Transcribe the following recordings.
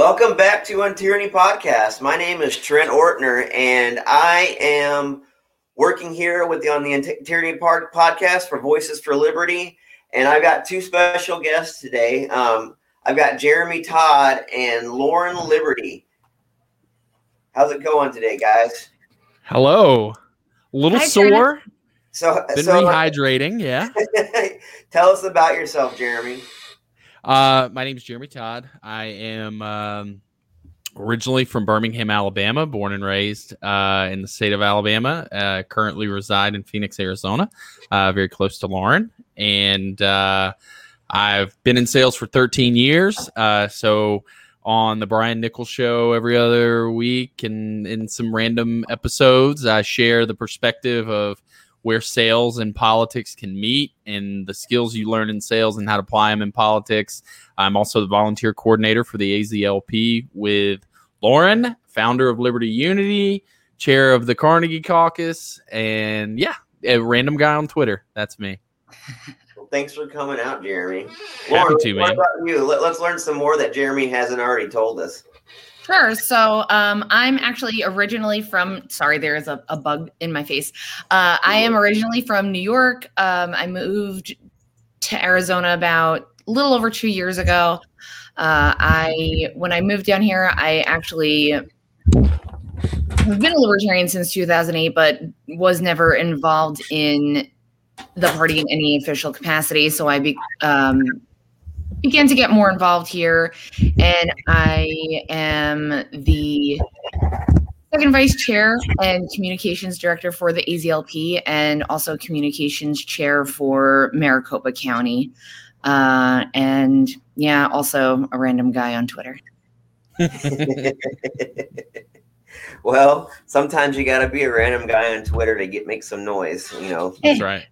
Welcome back to Untyranny Podcast. My name is Trent Ortner, and I am working here with the on the Untyranny Park Podcast for Voices for Liberty. And I've got two special guests today. Um, I've got Jeremy Todd and Lauren Liberty. How's it going today, guys? Hello. A little Hi, sore. So been so, rehydrating, yeah. tell us about yourself, Jeremy. Uh, my name is Jeremy Todd. I am um, originally from Birmingham, Alabama, born and raised uh, in the state of Alabama. Uh, currently reside in Phoenix, Arizona, uh, very close to Lauren, and uh, I've been in sales for 13 years. Uh, so on the Brian Nichols show every other week and in some random episodes, I share the perspective of where sales and politics can meet and the skills you learn in sales and how to apply them in politics. I'm also the volunteer coordinator for the AZLP with Lauren, founder of Liberty Unity, chair of the Carnegie Caucus, and yeah, a random guy on Twitter. That's me. Well, thanks for coming out, Jeremy. Happy to, man. What about you? Let, let's learn some more that Jeremy hasn't already told us. Sure. So um, I'm actually originally from, sorry, there is a, a bug in my face. Uh, I am originally from New York. Um, I moved to Arizona about a little over two years ago. Uh, I, when I moved down here, I actually have been a libertarian since 2008, but was never involved in the party in any official capacity. So I be, um, began to get more involved here, and I am the second vice chair and communications director for the AZLP, and also communications chair for Maricopa County. Uh, and yeah, also a random guy on Twitter. well, sometimes you got to be a random guy on Twitter to get make some noise. You know, that's right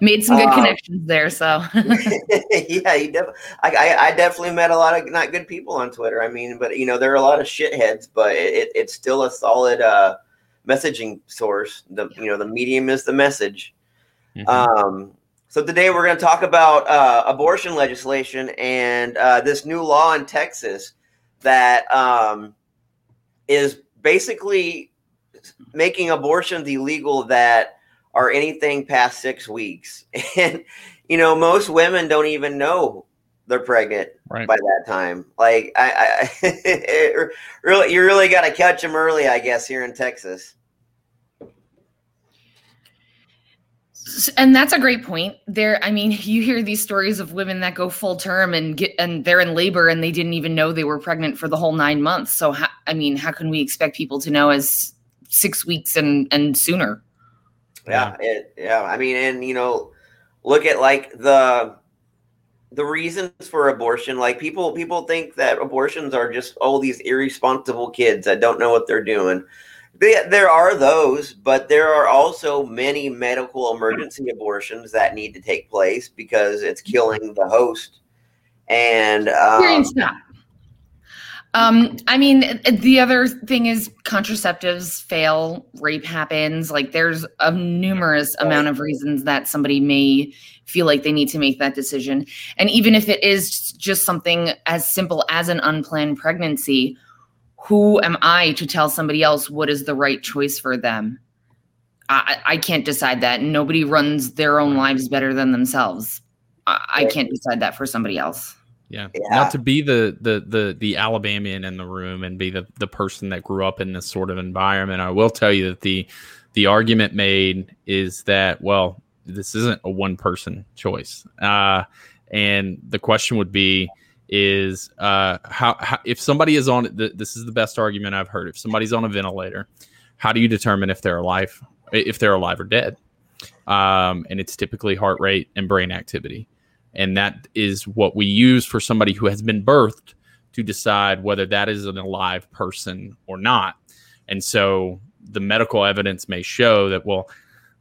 made some good uh, connections there. So yeah, you def- I, I, definitely met a lot of not good people on Twitter. I mean, but you know, there are a lot of shitheads, but it, it's still a solid uh, messaging source. The you know, the medium is the message. Mm-hmm. Um, so today we're going to talk about uh, abortion legislation and uh, this new law in Texas that um, is basically making abortions illegal that are anything past six weeks. And, you know, most women don't even know they're pregnant right. by that time. Like, I, I really, you really got to catch them early, I guess, here in Texas. and that's a great point there i mean you hear these stories of women that go full term and get and they're in labor and they didn't even know they were pregnant for the whole nine months so how, i mean how can we expect people to know as six weeks and and sooner yeah, yeah. It, yeah. I mean, and you know, look at like the the reasons for abortion. Like people people think that abortions are just all these irresponsible kids that don't know what they're doing. They, there are those, but there are also many medical emergency abortions that need to take place because it's killing the host. And um, um, I mean, the other thing is contraceptives fail, rape happens. Like there's a numerous amount of reasons that somebody may feel like they need to make that decision. And even if it is just something as simple as an unplanned pregnancy, who am I to tell somebody else what is the right choice for them? I, I can't decide that. Nobody runs their own lives better than themselves. I, I can't decide that for somebody else. Yeah. yeah. Not to be the the the the Alabamian in the room and be the the person that grew up in this sort of environment. I will tell you that the the argument made is that well, this isn't a one person choice. Uh, and the question would be is uh, how, how if somebody is on the, this is the best argument I've heard. If somebody's on a ventilator, how do you determine if they're alive if they're alive or dead? Um, and it's typically heart rate and brain activity. And that is what we use for somebody who has been birthed to decide whether that is an alive person or not. And so the medical evidence may show that, well,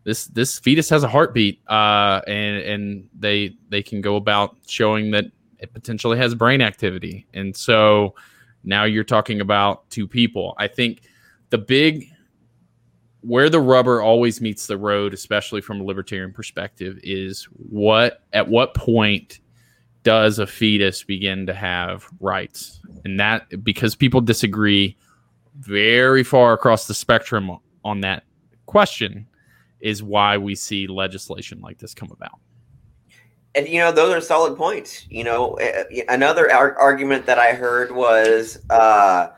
this this fetus has a heartbeat, uh, and and they they can go about showing that it potentially has brain activity. And so now you're talking about two people. I think the big where the rubber always meets the road, especially from a libertarian perspective, is what at what point does a fetus begin to have rights? and that because people disagree very far across the spectrum on that question is why we see legislation like this come about and you know those are solid points you know eh, another ar- argument that i heard was uh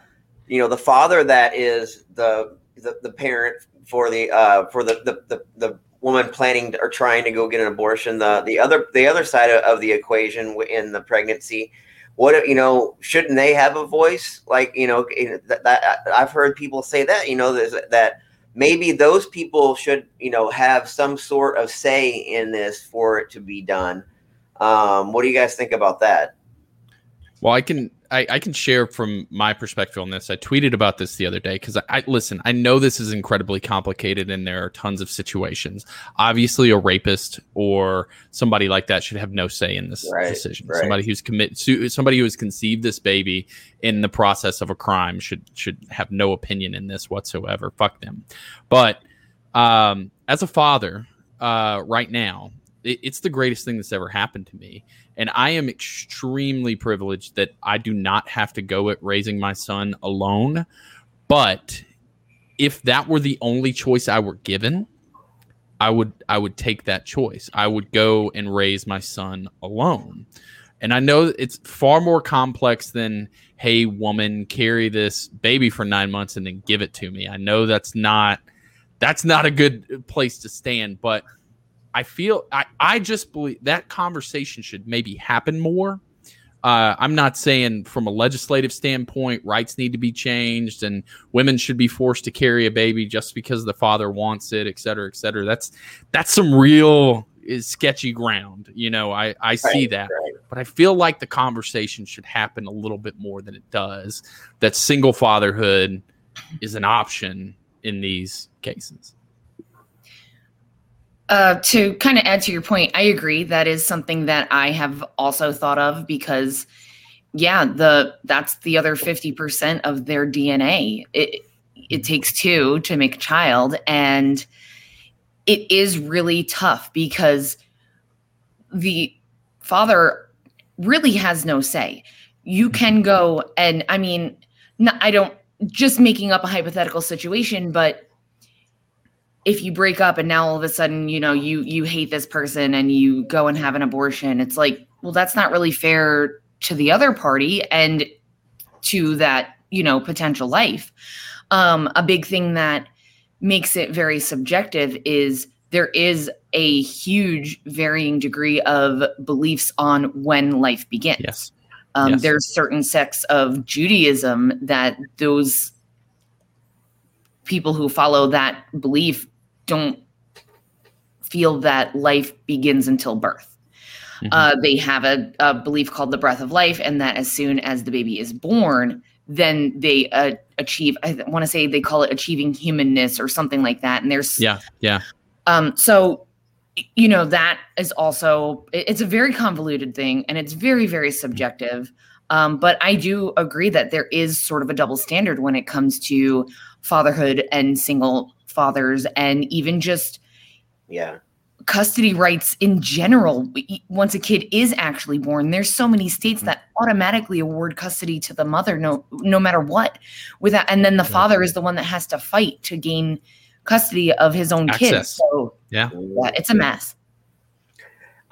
you know the father that is the the, the parent for the uh for the the, the, the woman planning to, or trying to go get an abortion. The the other the other side of, of the equation in the pregnancy what you know shouldn't they have a voice? Like you know that, that i've heard people say that you know that maybe those people should you know have some sort of say in this for it to be done. Um, what do you guys think about that? Well i can I, I, can share from my perspective on this. I tweeted about this the other day because I, I, listen. I know this is incredibly complicated, and there are tons of situations. Obviously, a rapist or somebody like that should have no say in this right, decision. Right. Somebody who's commit, somebody who has conceived this baby in the process of a crime should should have no opinion in this whatsoever. Fuck them. But um, as a father, uh, right now, it, it's the greatest thing that's ever happened to me and I am extremely privileged that I do not have to go at raising my son alone. But if that were the only choice I were given, I would I would take that choice. I would go and raise my son alone. And I know it's far more complex than hey woman carry this baby for 9 months and then give it to me. I know that's not that's not a good place to stand, but I feel I, I just believe that conversation should maybe happen more. Uh, I'm not saying from a legislative standpoint rights need to be changed and women should be forced to carry a baby just because the father wants it, et cetera, et cetera. That's that's some real is sketchy ground. You know, I, I right, see that. Right. But I feel like the conversation should happen a little bit more than it does. That single fatherhood is an option in these cases. Uh, to kind of add to your point, I agree. That is something that I have also thought of because, yeah, the that's the other fifty percent of their DNA. It it takes two to make a child, and it is really tough because the father really has no say. You can go and I mean, I don't just making up a hypothetical situation, but if you break up and now all of a sudden you know you you hate this person and you go and have an abortion it's like well that's not really fair to the other party and to that you know potential life um a big thing that makes it very subjective is there is a huge varying degree of beliefs on when life begins yes. Um, yes. there's certain sects of judaism that those people who follow that belief don't feel that life begins until birth. Mm-hmm. Uh, they have a, a, belief called the breath of life, and that as soon as the baby is born, then they uh, achieve. I want to say they call it achieving humanness or something like that. And there's yeah, yeah. Um, so you know that is also it's a very convoluted thing, and it's very very subjective. Um, but I do agree that there is sort of a double standard when it comes to fatherhood and single fathers and even just yeah. custody rights in general. Once a kid is actually born there's so many states mm-hmm. that automatically award custody to the mother no no matter what without and then the father is the one that has to fight to gain custody of his own Access. kid so yeah. yeah it's a mess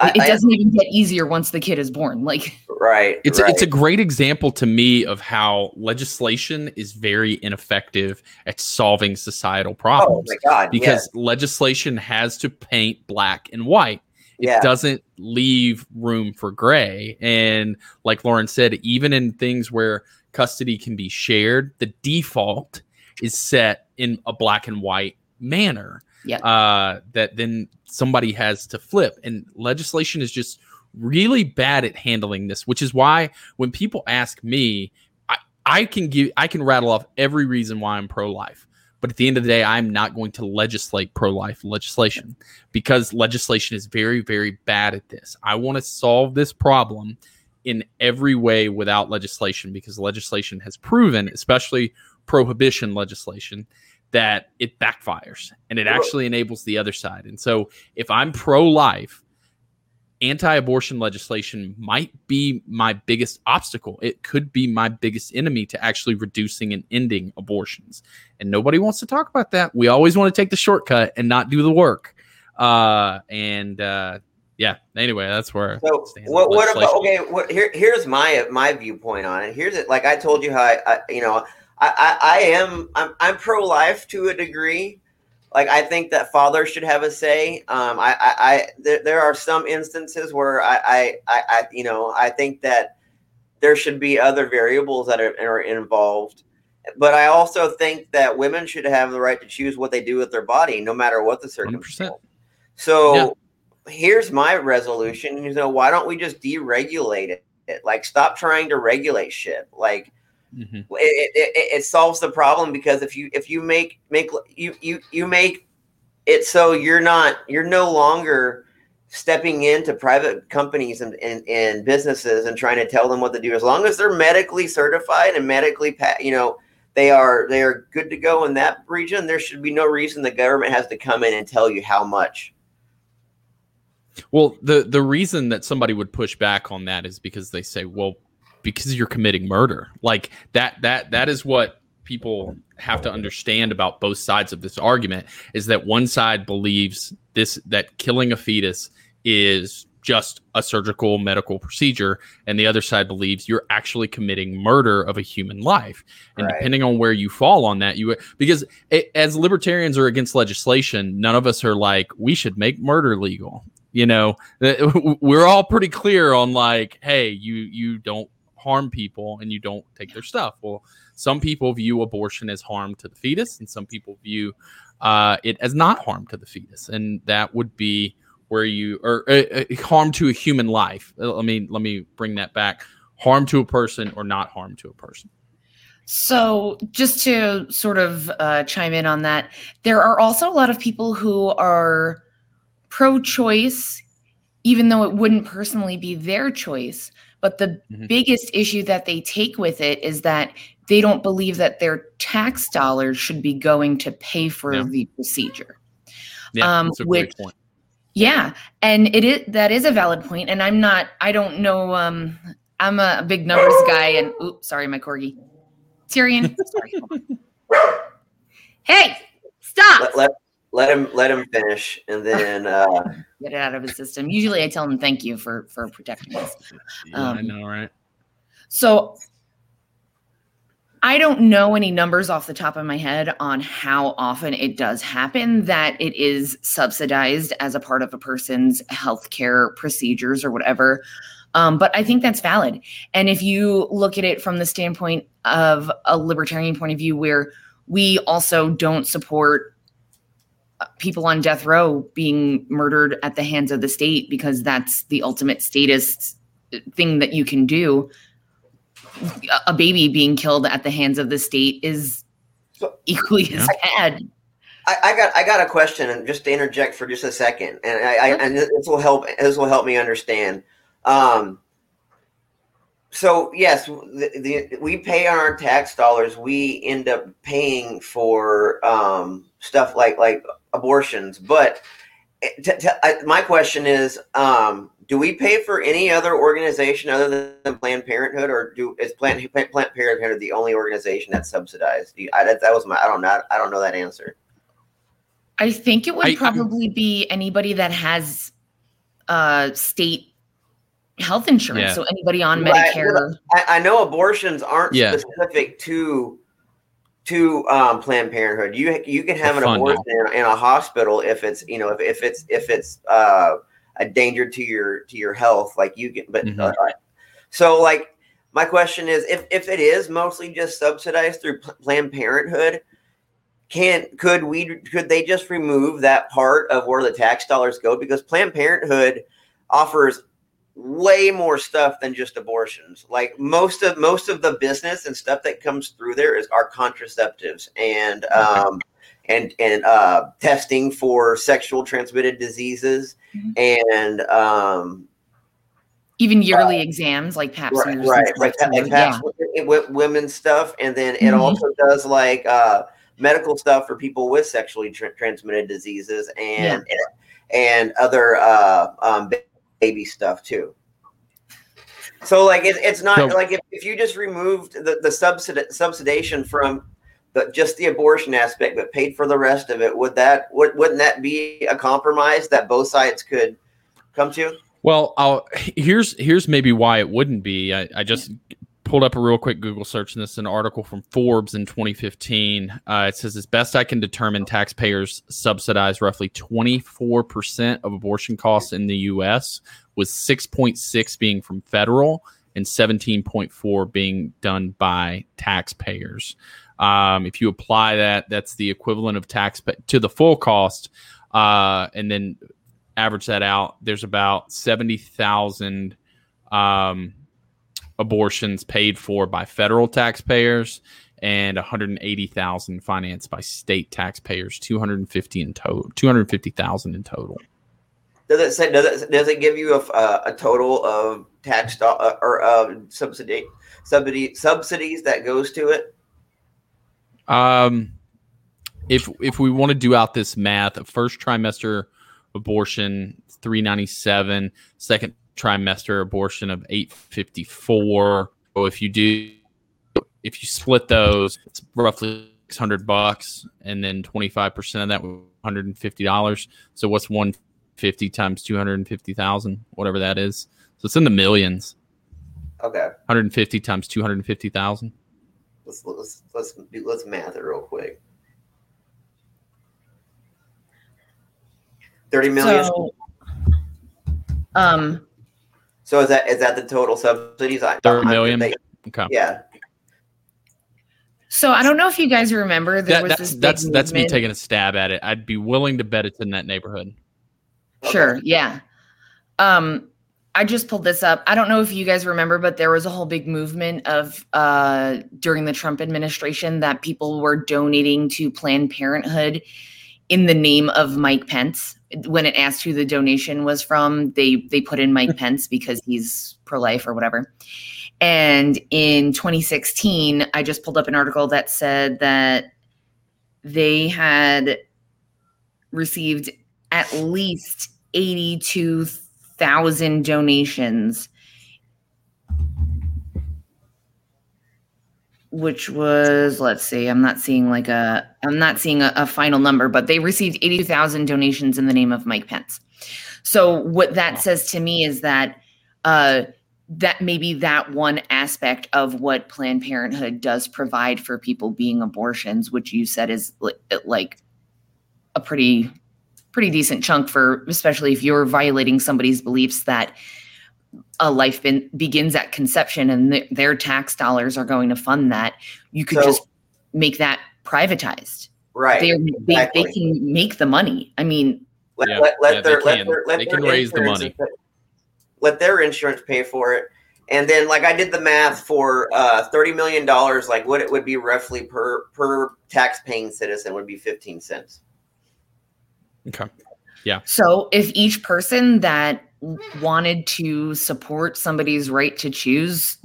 it, it doesn't I, even get easier once the kid is born. Like right, it's right. A, it's a great example to me of how legislation is very ineffective at solving societal problems. Oh my god! Because legislation has to paint black and white. It yeah. doesn't leave room for gray. And like Lauren said, even in things where custody can be shared, the default is set in a black and white manner yeah. uh, that then somebody has to flip. And legislation is just really bad at handling this, which is why when people ask me, I, I can give I can rattle off every reason why I'm pro life. But at the end of the day, I'm not going to legislate pro life legislation because legislation is very, very bad at this. I want to solve this problem in every way without legislation because legislation has proven, especially prohibition legislation, that it backfires and it actually enables the other side. And so if I'm pro life, anti-abortion legislation might be my biggest obstacle. It could be my biggest enemy to actually reducing and ending abortions. And nobody wants to talk about that. We always want to take the shortcut and not do the work. Uh, and uh, yeah. Anyway, that's where. So what? What about? Okay. What, here, here's my my viewpoint on it. Here's it. Like I told you how I, I you know, I, I, I am I'm I'm pro life to a degree like I think that fathers should have a say. Um, I, I, I there, there, are some instances where I, I, I, I, you know, I think that there should be other variables that are, are involved. But I also think that women should have the right to choose what they do with their body, no matter what the circumstance. 100%. So yeah. here's my resolution. You know, why don't we just deregulate it? Like, stop trying to regulate shit. Like, Mm-hmm. It, it, it, solves the problem because if you if you make make you you you make it so you're not you're no longer stepping into private companies and, and, and businesses and trying to tell them what to do as long as they're medically certified and medically you know they are they are good to go in that region there should be no reason the government has to come in and tell you how much well the the reason that somebody would push back on that is because they say well because you're committing murder. Like that that that is what people have to understand about both sides of this argument is that one side believes this that killing a fetus is just a surgical medical procedure and the other side believes you're actually committing murder of a human life and right. depending on where you fall on that you because it, as libertarians are against legislation none of us are like we should make murder legal you know we're all pretty clear on like hey you you don't harm people and you don't take their stuff. Well, some people view abortion as harm to the fetus, and some people view uh, it as not harm to the fetus, and that would be where you or uh, uh, harm to a human life. Uh, let me let me bring that back: harm to a person or not harm to a person. So, just to sort of uh, chime in on that, there are also a lot of people who are pro choice, even though it wouldn't personally be their choice. But the mm-hmm. biggest issue that they take with it is that they don't believe that their tax dollars should be going to pay for yeah. the procedure. Yeah, um, which, Yeah, and it is that is a valid point, and I'm not. I don't know. Um, I'm a big numbers guy, and oops, sorry, my corgi, Tyrion. sorry. hey, stop. Let, let, let him let him finish, and then uh, get it out of his system. Usually, I tell him thank you for for protecting us. Yeah, um, I know, right? So, I don't know any numbers off the top of my head on how often it does happen that it is subsidized as a part of a person's healthcare procedures or whatever. Um, but I think that's valid. And if you look at it from the standpoint of a libertarian point of view, where we also don't support people on death row being murdered at the hands of the state because that's the ultimate status thing that you can do. A baby being killed at the hands of the state is equally as bad. I, I, got I got a question, and just to interject for just a second, and I, I and this will help this will help me understand. Um, so yes, the, the, we pay our tax dollars. We end up paying for um, stuff like like abortions. But t- t- I, my question is, um, do we pay for any other organization other than Planned Parenthood, or do is Planned, Planned Parenthood the only organization that's subsidized? You, I, that, that, was my I don't know I don't know that answer. I think it would I, probably be anybody that has uh, state health insurance. Yeah. So anybody on Medicare. I, I, know abortions aren't yeah. specific to to um, Planned Parenthood. You you can have an abortion in, in, a hospital if it's you know if, if it's if it's uh, a danger to your to your health. Like you can, but mm-hmm. uh, so like my question is if if it is mostly just subsidized through Planned Parenthood. Can could we could they just remove that part of where the tax dollars go because Planned Parenthood offers way more stuff than just abortions. Like most of most of the business and stuff that comes through there is our contraceptives and um and and uh testing for sexual transmitted diseases mm-hmm. and um even yearly uh, exams like pap right right, right like pap, yeah. women's stuff and then it mm-hmm. also does like uh medical stuff for people with sexually tra- transmitted diseases and yeah. and, and other uh um baby stuff too. So like it, it's not like if, if you just removed the the subsidi- subsidization from the, just the abortion aspect, but paid for the rest of it, would that would, wouldn't that be a compromise that both sides could come to? Well, I'll, here's here's maybe why it wouldn't be. I, I just pulled up a real quick Google search, and this is an article from Forbes in 2015. Uh, it says, as best I can determine, taxpayers subsidize roughly 24 percent of abortion costs in the U.S., with 6.6 being from federal and 17.4 being done by taxpayers. Um, if you apply that, that's the equivalent of tax to the full cost, uh, and then average that out, there's about 70,000 um, abortions paid for by federal taxpayers and 180,000 financed by state taxpayers, 250 in total, 250,000 in total. Does it say does it does it give you a, a, a total of tax do- uh, or uh, subsidy subsidy subsidies that goes to it? Um, if if we want to do out this math, a first trimester abortion 397, second trimester abortion of 854. So if you do if you split those, it's roughly 600 bucks and then 25% of that $150. So what's 150 times 250,000, whatever that is. So it's in the millions. Okay, 150 times 250,000. let's let's let's do let's math it real quick. Thirty million. So, um, So, is that is that the total subsidies? I, 30 I- million? they- Okay. yeah. so I don't know if you guys remember there That- was that's this big that's that's me taking a stab at it. I'd be willing to bet it's in that neighborhood. Sure, yeah. Um, I just pulled this up. I don't know if you guys remember, but there was a whole big movement of uh during the Trump administration that people were donating to Planned Parenthood in the name of Mike Pence. When it asked who the donation was from, they they put in Mike hmm. Pence because he's pro-life or whatever. And in 2016, I just pulled up an article that said that they had received at least 82,000 donations, which was, let's see, I'm not seeing like a, I'm not seeing a, a final number, but they received 82,000 donations in the name of Mike Pence. So what that says to me is that, uh, that maybe that one aspect of what Planned Parenthood does provide for people being abortions, which you said is li- like a pretty pretty decent chunk for especially if you're violating somebody's beliefs that a life bin, begins at conception and th- their tax dollars are going to fund that you could So- just make that privatized Right. they, they, exactly. they can make the money i mean Let, Yeah, let, let yeah, their they let their let They their can raise the insurance money. pay- Let their insurance pay for it, and then like I did the math for uh, thirty million dollars. Like what it would be roughly per per tax paying citizen would be fifteen cents. Okay. Yeah. So if each person that wanted to support somebody's right to choose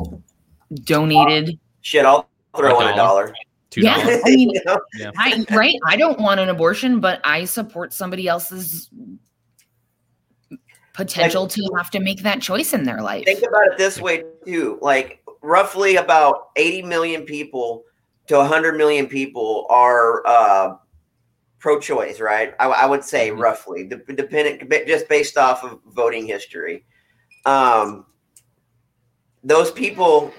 donated Shit, I'll throw A in a dollar. dollar. Two Yeah. I mean, You? I, right i don't want an abortion but i support somebody else's potential to have to make that choice in their life Think about it this way too. Like roughly about eighty million people to hundred million people are uh, pro-choice, right? I, I would say Mhm. roughly, de- dependent just based off of voting history. Um, those people,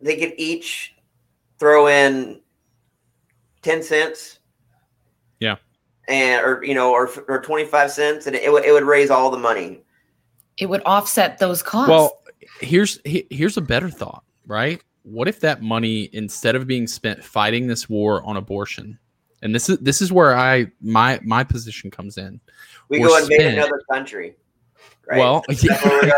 they could each throw in ten cents. Yeah. And or you know or or twenty five cents, and it, would it would raise all the money. it would offset those costs Well, here's here's a better thought, right? What if that money instead of being spent fighting this war on abortion, and this is this is where I my my position comes in. We Or go invade spend. another country. Right? Well, That's where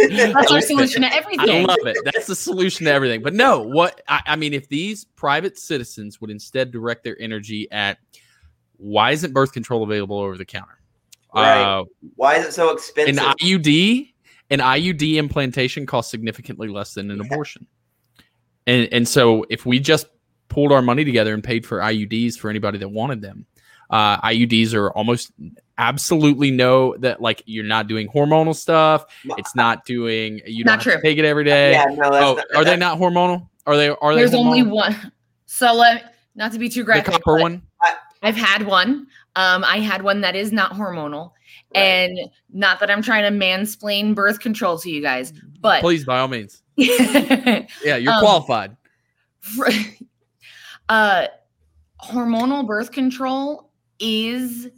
that's our solution to everything. I everything love it. That's the solution to everything. But no, what I, I mean, if these private citizens would instead direct their energy at why isn't birth control available over the counter? Right. Uh, Why is it so expensive? an expensive? IUD, an IUD implantation costs significantly less than an abortion. And and so if we just pulled our money together and paid for IUDs for anybody that wanted them, uh, IUDs are almost absolutely know that like you're not doing hormonal stuff. It's not doing you Not don't have to true. take it every day. Yeah, no, oh, not, are they not hormonal? Are they are they There's only one. So let not to be too the graphic. copper one? I've had one. Um, I had one that is not hormonal, Right. and not that I'm trying to mansplain birth control to you guys, but Please, by all means. Yeah, you're Um, qualified. uh, hormonal birth control is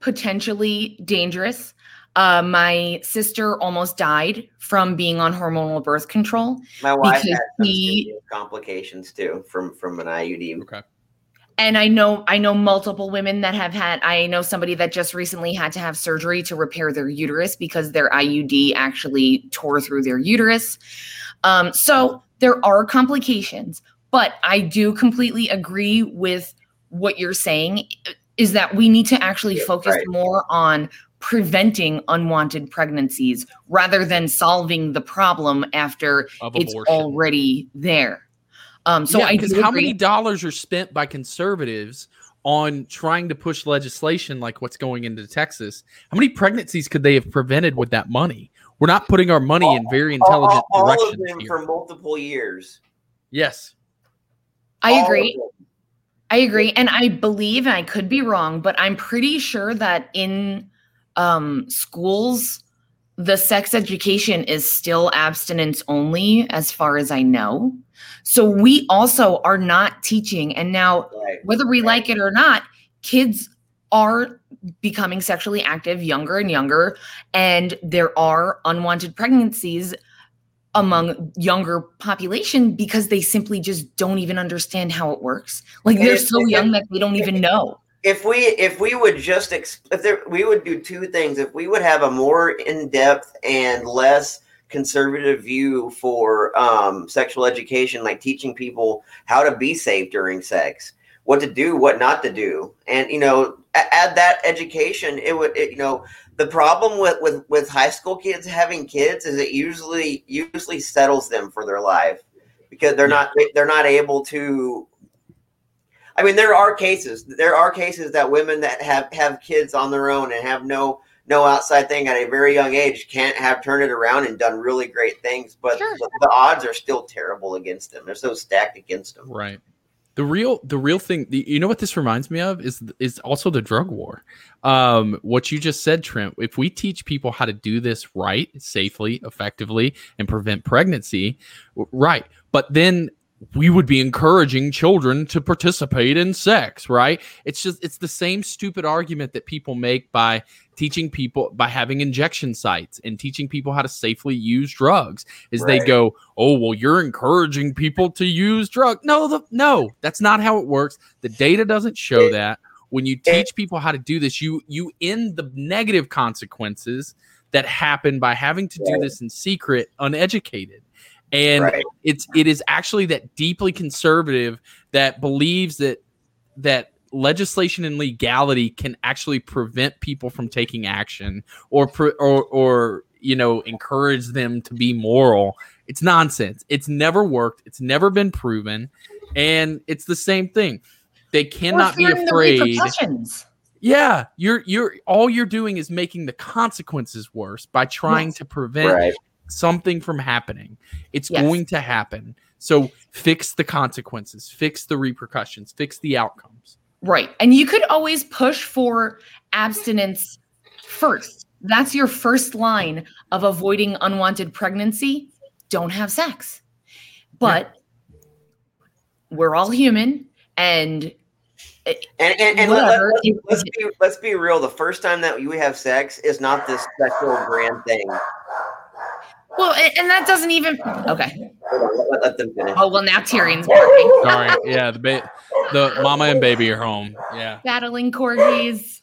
potentially dangerous. Uh, my sister almost died from being on hormonal birth control. my wife had some he- complications too from from an IUD. Okay. and I know I know multiple women that have had I know somebody that just recently had to have surgery to repair their uterus because their IUD actually tore through their uterus. Um, so there are complications, but I do completely agree with what you're saying is that we need to actually focus right. more on preventing unwanted pregnancies rather than solving the problem after it's already there. Um, so yeah, I because how agree. many dollars are spent by conservatives on trying to push legislation like what's going into Texas? How many pregnancies could they have prevented with that money? We're not putting our money in very All, intelligent all, all of directions them here. for multiple years. yes. I agree. I agree. And I believe, and I could be wrong, but I'm pretty sure that in um, schools, the sex education is still abstinence only, as far as I know. So we also are not teaching. And now, Right. whether we Right. like it or not, kids are becoming sexually active younger and younger. And there are unwanted pregnancies among younger population because they simply just don't even understand how it works. Like they're so young that they don't even know. if we if we would just ex- if there we would do two things if we would have a more in-depth and less conservative view for um, sexual education like teaching people how to be safe during sex what to do what not to do and you know add that education it would it, you know the problem with, with with high school kids having kids is it usually usually settles them for their life because they're not they're not able to I mean, there are cases. There are cases that women that have have kids on their own and have no no outside thing at a very young age can't have turned it around and done really great things. But Sure. the, the odds are still terrible against them. They're so stacked against them. Right. The real the real thing you know what this reminds me of is is also the drug war. Um what you just said Trent, if we teach people how to do this right, safely, effectively and prevent pregnancy, right. But then we would be encouraging children to participate in sex, right? It's just it's the same stupid argument that people make by teaching people by having injection sites and teaching people how to safely use drugs is they go, "Oh, well you're encouraging people to use drug." No, the, no, that's not how it works. The data doesn't show that. When you teach people how to do this, you you end the negative consequences that happen by having to do this in secret, uneducated. And right. it's it is actually that deeply conservative that believes that that legislation and legality can actually prevent people from taking action or pre- or or you know encourage them to be moral. It's nonsense. It's never worked. It's never been proven. And it's the same thing. They cannot be afraid yeah. You're you're all you're doing is making the consequences worse by trying Yes. to prevent Right. Something from happening. It's Yes. going to happen. So fix the consequences, fix the repercussions, fix the outcomes. Right. And you could always push for abstinence first. That's your first line of avoiding unwanted pregnancy. Don't have sex. But we're all human and And and, and let, Whatever. us let's be let's be real. The first time that we have sex is not this special grand thing. Well and, and that doesn't even okay. Let, let them finish. Oh well now Tyrion's barking. Sorry. yeah, the ba- the mama and baby are home. Yeah. Battling corgis.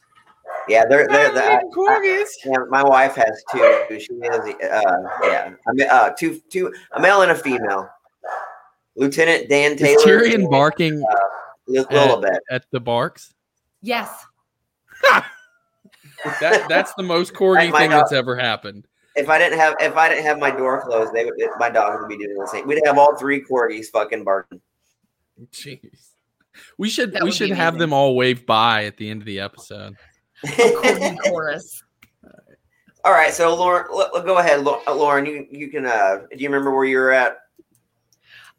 Yeah, they're they're. they're I- corgis. Yeah, my wife has two. She has uh, yeah, I mean, uh, two, two, a male and a female. Lieutenant Dan Taylor. Is Tyrion barking Lil- Lilibet. at the barks? Yes. That that's the most corgi My thing dog- that's ever happened. If I didn't have, if I didn't have my door closed, they would, my dog would be doing the same. We'd have all three corgis fucking barking. Jeez. We should That we should have amazing. them all wave by at the end of the episode. chorus. All right, so Lauren, l- l- go ahead, Lau- uh, Lauren. You you can. Uh, do you remember where you were at?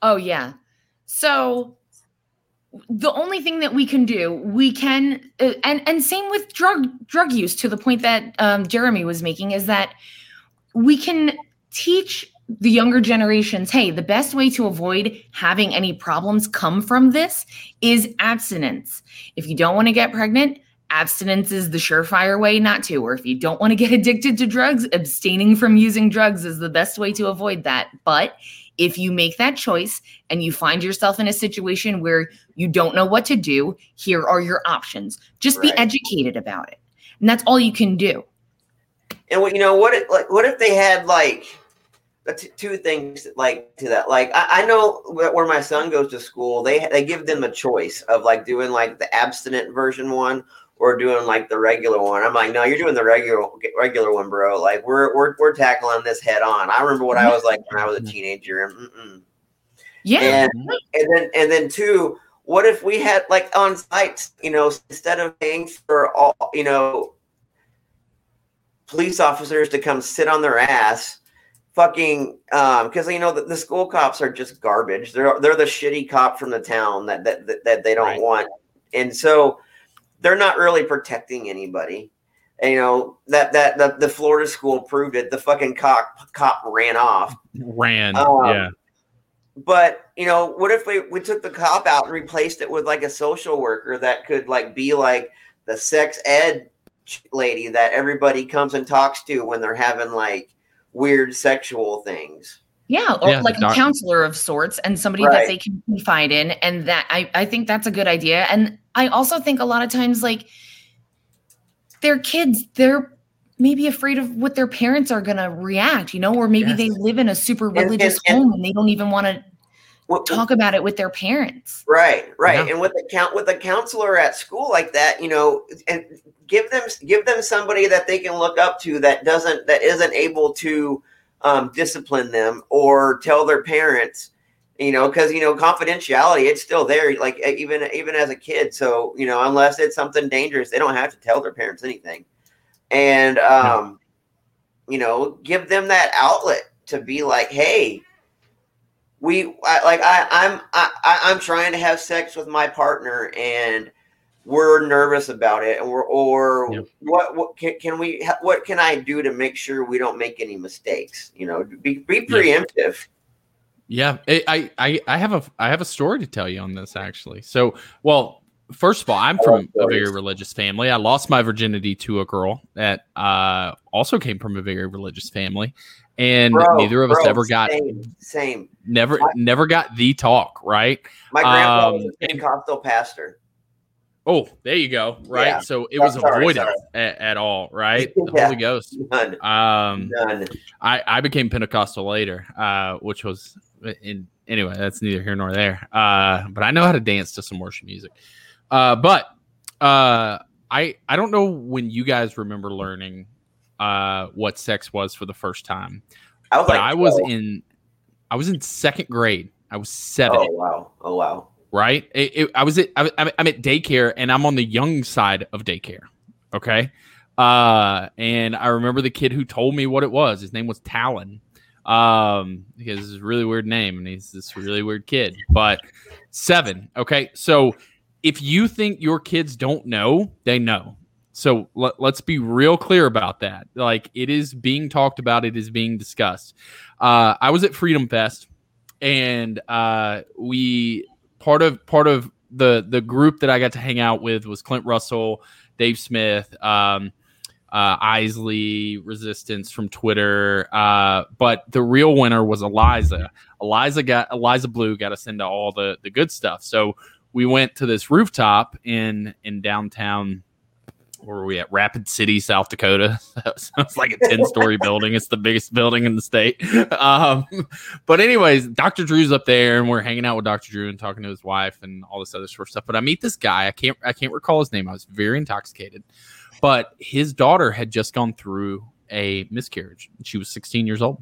Oh yeah. So the only thing that we can do, we can, uh, and and same with drug drug use. To the point that um, Jeremy was making is that we can teach the younger generations, hey, the best way to avoid having any problems come from this is abstinence. If you don't want to get pregnant, abstinence is the surefire way not to. Or if you don't want to get addicted to drugs, abstaining from using drugs is the best way to avoid that. But if you make that choice and you find yourself in a situation where you don't know what to do, here are your options. Just be educated about it. And that's all you can do. And what you know, what if like what if they had like t- two things like to that? Like I, I know where where my son goes to school, they they give them a choice of like doing like the abstinent version one or doing like the regular one. I'm like, no, you're doing the regular regular one, bro. Like we're we're we're tackling this head on. I remember what I was like when I was a mm-hmm. teenager. Mm-mm. Yeah. And mm-hmm. and then and then two, what if we had like on sites, you know, instead of paying for all, you know, police officers to come sit on their ass, fucking, um, because you know the, the school cops are just garbage. They're they're the shitty cop from the town that that that, that they don't Right. want, and so they're not really protecting anybody. And, you know that that the, the Florida school proved it. The fucking cop cop ran off. Ran. Um, yeah. But you know, what if we, we took the cop out and replaced it with like a social worker that could like be like the sex ed lady that everybody comes and talks to when they're having like weird sexual things. Yeah, or Yeah, like a counselor of sorts and somebody Right. that they can confide in. And that I, I think that's a good idea. And I also think a lot of times, like, their kids, they're maybe afraid of what their parents are going to react, you know, or maybe Yes. they live in a super and- religious and- home and they don't even want to What, talk about it with their parents. Right, right. Yeah. And with the count with a counselor at school like that, you know, and give them give them somebody that they can look up to that doesn't that isn't able to um, discipline them or tell their parents, you know, because you know confidentiality it's still there, like even even as a kid. So you know, unless it's something dangerous, they don't have to tell their parents anything, and um, you know, give them that outlet to be like, hey we I, like I, I'm I- I'm trying to have sex with my partner and we're nervous about it and we're or Yep. what what can, can we what can I do to make sure we don't make any mistakes you know be be preemptive Yeah, I, I, I, I have a, I have a story to tell you on this actually. So, well, first of all, I'm from a very religious family. I lost my virginity to a girl that uh, also came from a very religious family, and Bro, neither of us ever got, same, same. never, My- never got the talk right. my grandpa was Um, a Pentecostal pastor Oh, there you go. Right. Yeah. So it Oh, was sorry, avoided sorry. at, at all. Right. The Yeah. Holy Ghost. none Um, none I, I became Pentecostal later, uh, which was in anyway. That's neither here nor there. Uh, but I know how to dance to some worship music. Uh, but uh, I I don't know when you guys remember learning uh, what sex was for the first time. I was But like I was 12. in I was in second grade. I was seven. oh wow oh wow right? It, it- I was at I, I'm I'm at daycare and I'm on the young side of daycare. Okay. Uh, and I remember the kid who told me what it was. His name was Talon. Um, because it's a really weird name and he's this really weird kid. But seven. Okay. So if you think your kids don't know, they know. So let, let's be real clear about that. Like it is being talked about, it is being discussed. Uh, I was at Freedom Fest and uh, we part of part of the the group that I got to hang out with was Clint Russell, Dave Smith, um, uh, Isley Resistance from Twitter. Uh, but the real winner was Eliza. Eliza got Eliza Bleu got us into all the the good stuff. So we went to this rooftop in in downtown. Where were we at? Rapid City, South Dakota. so it's like a 10 story building. It's the biggest building in the state. Um, but anyways, Dr. Drew's up there and we're hanging out with Dr. Drew and talking to his wife and all this other sort of stuff. But I meet this guy. I can't I can't recall his name. I was very intoxicated. But his daughter had just gone through a miscarriage. She was 16 years old.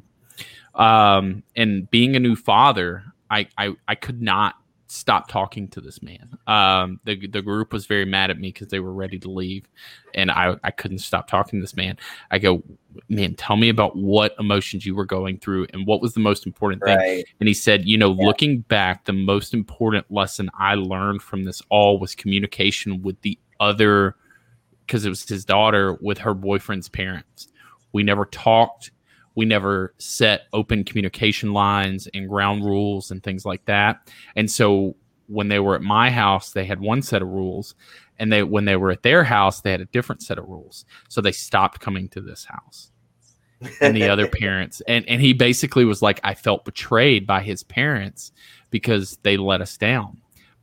Um, and being a new father, I I, I could not stop talking to this man. Um, the the group was very mad at me because they were ready to leave, and I I couldn't stop talking to this man. I go, man, tell me about what emotions you were going through and what was the most important thing. Right. And he said, you know, Yeah. looking back, the most important lesson I learned from this all was communication with the other, because it was his daughter with her boyfriend's parents. We never talked. We never set open communication lines and ground rules and things like that. And so when they were at my house, they had one set of rules. And they when they were at their house, they had a different set of rules. So they stopped coming to this house and the other parents and and he basically was like i felt betrayed by his parents because they let us down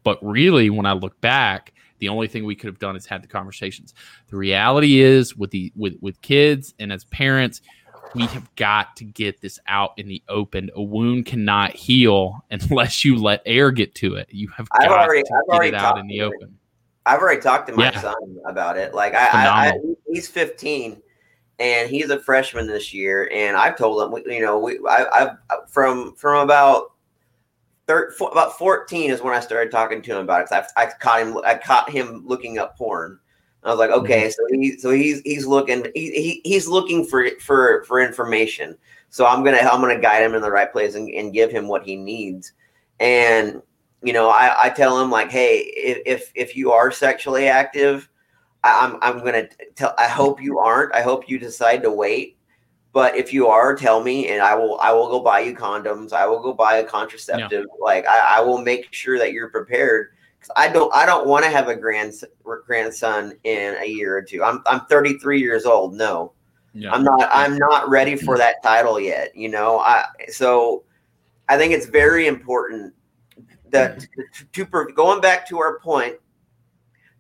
but really when i look back the only thing we could have done is had the conversations the reality is with the with with kids and as parents we have got to get this out in the open a wound cannot heal unless you let air get to it you have I've got already- to I've get already it out in the open I've already talked to my Yeah. son about it. Like I, I, I he's 15 and he's a freshman this year, and I've told him, you know, we, I, I've from from about thir- about 14 is when I started talking to him about it. I, I caught him, I caught him looking up porn. I was like, okay, mm-hmm. so he, so he's he's looking, he, he he's looking for for for information. So I'm gonna I'm gonna guide him in the right place and, and give him what he needs. And you know, I, I tell him like, hey, if if, if you are sexually active, I, I'm I'm gonna tell. I hope you aren't. I hope you decide to wait. But if you are, tell me, and I will I will go buy you condoms. I will go buy a contraceptive. Like I, I will make sure that you're prepared. I don't I don't want to have a grand grandson in a year or two. I'm I'm 33 years old. No, yeah I'm not I'm not ready for that title yet, you know. I so I think it's very important that mm-hmm. to, to pre- going back to our point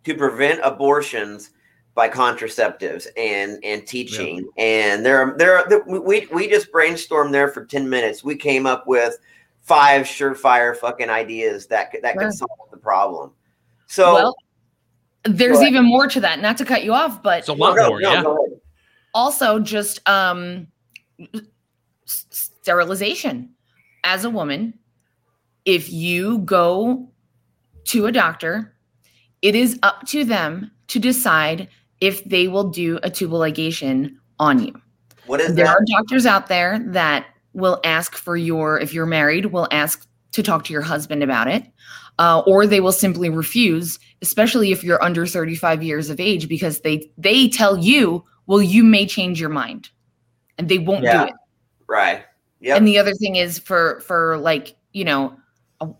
to prevent abortions by contraceptives and and teaching and there there are there- we we just brainstormed there for 10 minutes. We came up with five surefire fucking ideas that could, that Sure. could solve the problem. So well, there's even more to that. Not to cut you off, but It's a lot No, more no, yeah go ahead. also just um sterilization as a woman if you go to a doctor it is up to them to decide if they will do a tubal ligation on you What is there that? are doctors out there that will ask for your if you're married will ask to talk to your husband about it uh, or they will simply refuse especially if you're under 35 years of age because they they tell you well you may change your mind and they won't Yeah. do it Right. Yeah. and the other thing is for for like you know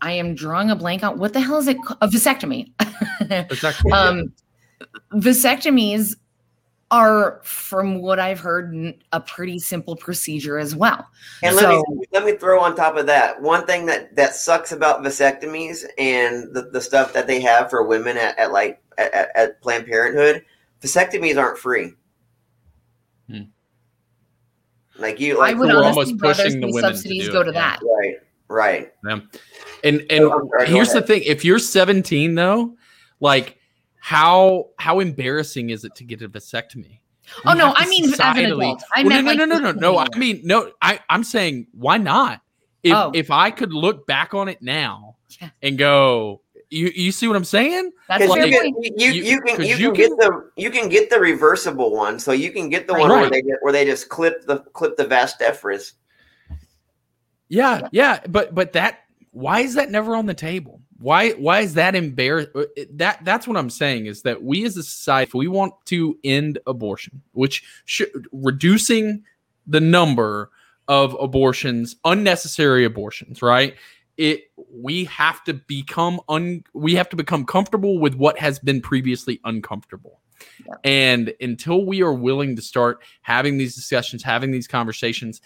i am drawing a blank on what the hell is it a vasectomy It's actually- um vasectomies are from what i've heard a pretty simple procedure as well And let me let me throw on top of that one thing that that sucks about vasectomies and the, the stuff that they have for women at, at like at, at- at Planned Parenthood. Vasectomies aren't free. Hmm. Like you, i like would we're almost pushing the see women to subsidies do go it, to yeah. that right, right. And and Oh, I'm sorry, here's the thing: if you're 17, though, like how how embarrassing is it to get a vasectomy? Oh, We no, I mean as an adult. I Well, meant no, like no, no, no, no, no. I mean, no. I I'm saying why not? If Oh. if I could look back on it now Yeah. and go, you you see what I'm saying? That's a Because you, can, you, You- you can 'cause you, you can get the you can get the reversible one, so you can get the Right. one where they get where they just clip the clip the vas deferens. Yeah, yeah, but but that why is that never on the table? Why why is that embarrassed? Uh, that that's what I'm saying is that we as a society, if we want to end abortion, which should reducing the number of abortions, unnecessary abortions, right? It we have to become un we have to become comfortable with what has been previously uncomfortable. Yeah. And until we are willing to start having these discussions, having these conversations,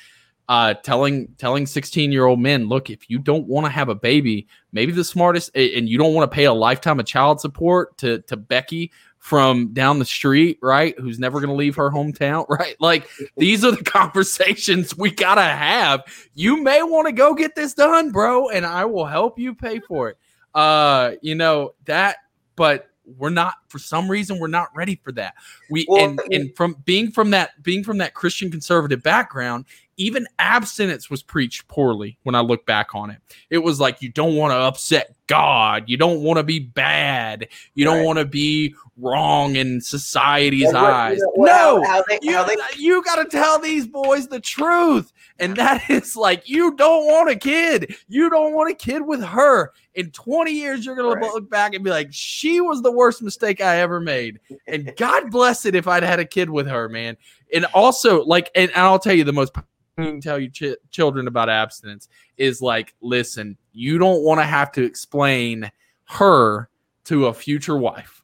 uh, telling telling 16 year old men, look, if you don't want to have a baby, maybe the smartest, and you don't want to pay a lifetime of child support to to Becky from down the street, right? Who's never going to leave her hometown, right? Like these are the conversations we gotta have. You may want to go get this done, bro, and I will help you pay for it. Uh, you know that, but we're not for some reason we're not ready for that. We Well, and and from being from that being from that Christian conservative background, even abstinence was preached poorly when I look back on it. It was like you don't want to upset God, you don't want to be bad, you don't want to be wrong in society's eyes. you know, no, how, how they, you, they you got to tell these boys the truth. And that is like, you don't want a kid. You don't want a kid with her. In 20 years, you're going Right. to look back and be like, she was the worst mistake I ever made. And God bless it if I'd had a kid with her, man. And also, like, and, I'll tell you the most you can tell you ch- children about abstinence is like, listen, you don't want to have to explain her to a future wife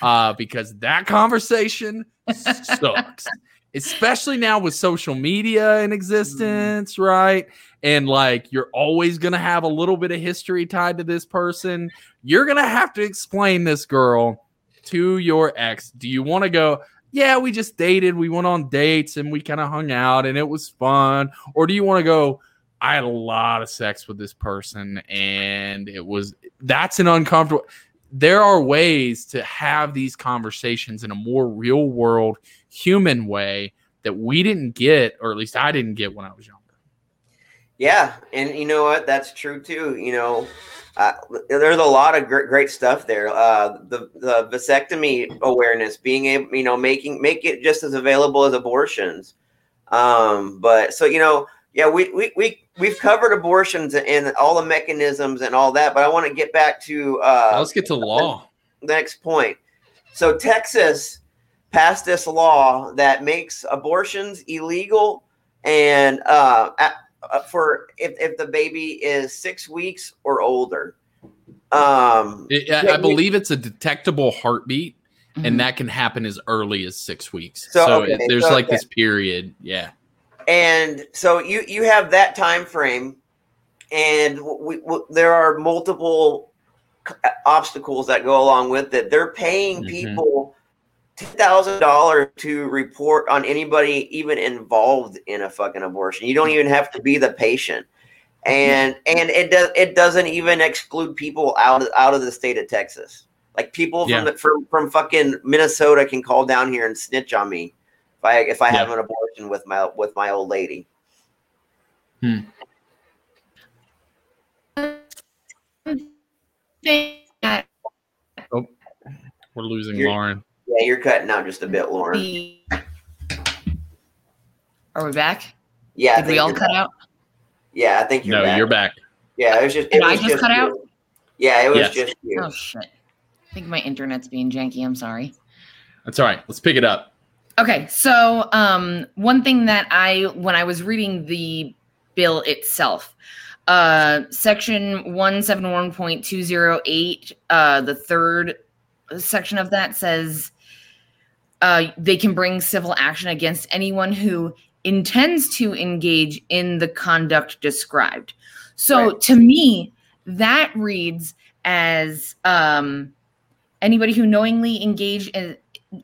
uh, because that conversation sucks. Especially now with social media in existence, right? And like you're always gonna have a little bit of history tied to this person. You're gonna have to explain this girl to your ex. Do you want to go? Yeah, we just dated, we went on dates and we kind of hung out and it was fun. Or do you want to go? I had a lot of sex with this person and it was that's an uncomfortable there are ways to have these conversations in a more real world human way that we didn't get or at least I didn't get when I was younger. Yeah, and you know what? That's true too. You know, uh, there's a lot of great, great stuff there. Uh, the the vasectomy awareness, being able, you know, making make it just as available as abortions. Um, but so you know, yeah, we we we we've covered abortions and all the mechanisms and all that. But I want to get back to uh, Let's get to law. the next point. So Texas passed this law that makes abortions illegal, and uh, uh, for if, if the baby is six weeks or older. Um, I- I, I believe it's a detectable heartbeat, Mhm. and that can happen as early as six weeks. So, So, okay, it- there's so, like okay. this period. Yeah. and so you you have that time frame, and we, we, there are multiple obstacles that go along with it. They're paying Mhm. people ten thousand dollars to report on anybody even involved in a fucking abortion. You don't even have to be the patient, and and it does it doesn't even exclude people out of, out of the state of Texas. Like people Yeah. from the, from from fucking Minnesota can call down here and snitch on me if I if I have an abortion with my with my old lady. Hmm. That oh, We're losing You're- Lauren. Yeah, you're cutting out just a bit, Lauren. Are we back? Yeah, Did we all cut back. out? Yeah, I think you're No, back. you're back. Yeah, it was just. It Did I was just cut you. out? Yeah, it was Yes. just you. Oh shit! I think my internet's being janky. I'm sorry. That's all right. Let's pick it up. Okay, so um, one thing that I, when I was reading the bill itself, uh, section 171.208, uh, the third section of that says uh, they can bring civil action against anyone who intends to engage in the conduct described. So Right. to me, that reads as um, anybody who knowingly engage in,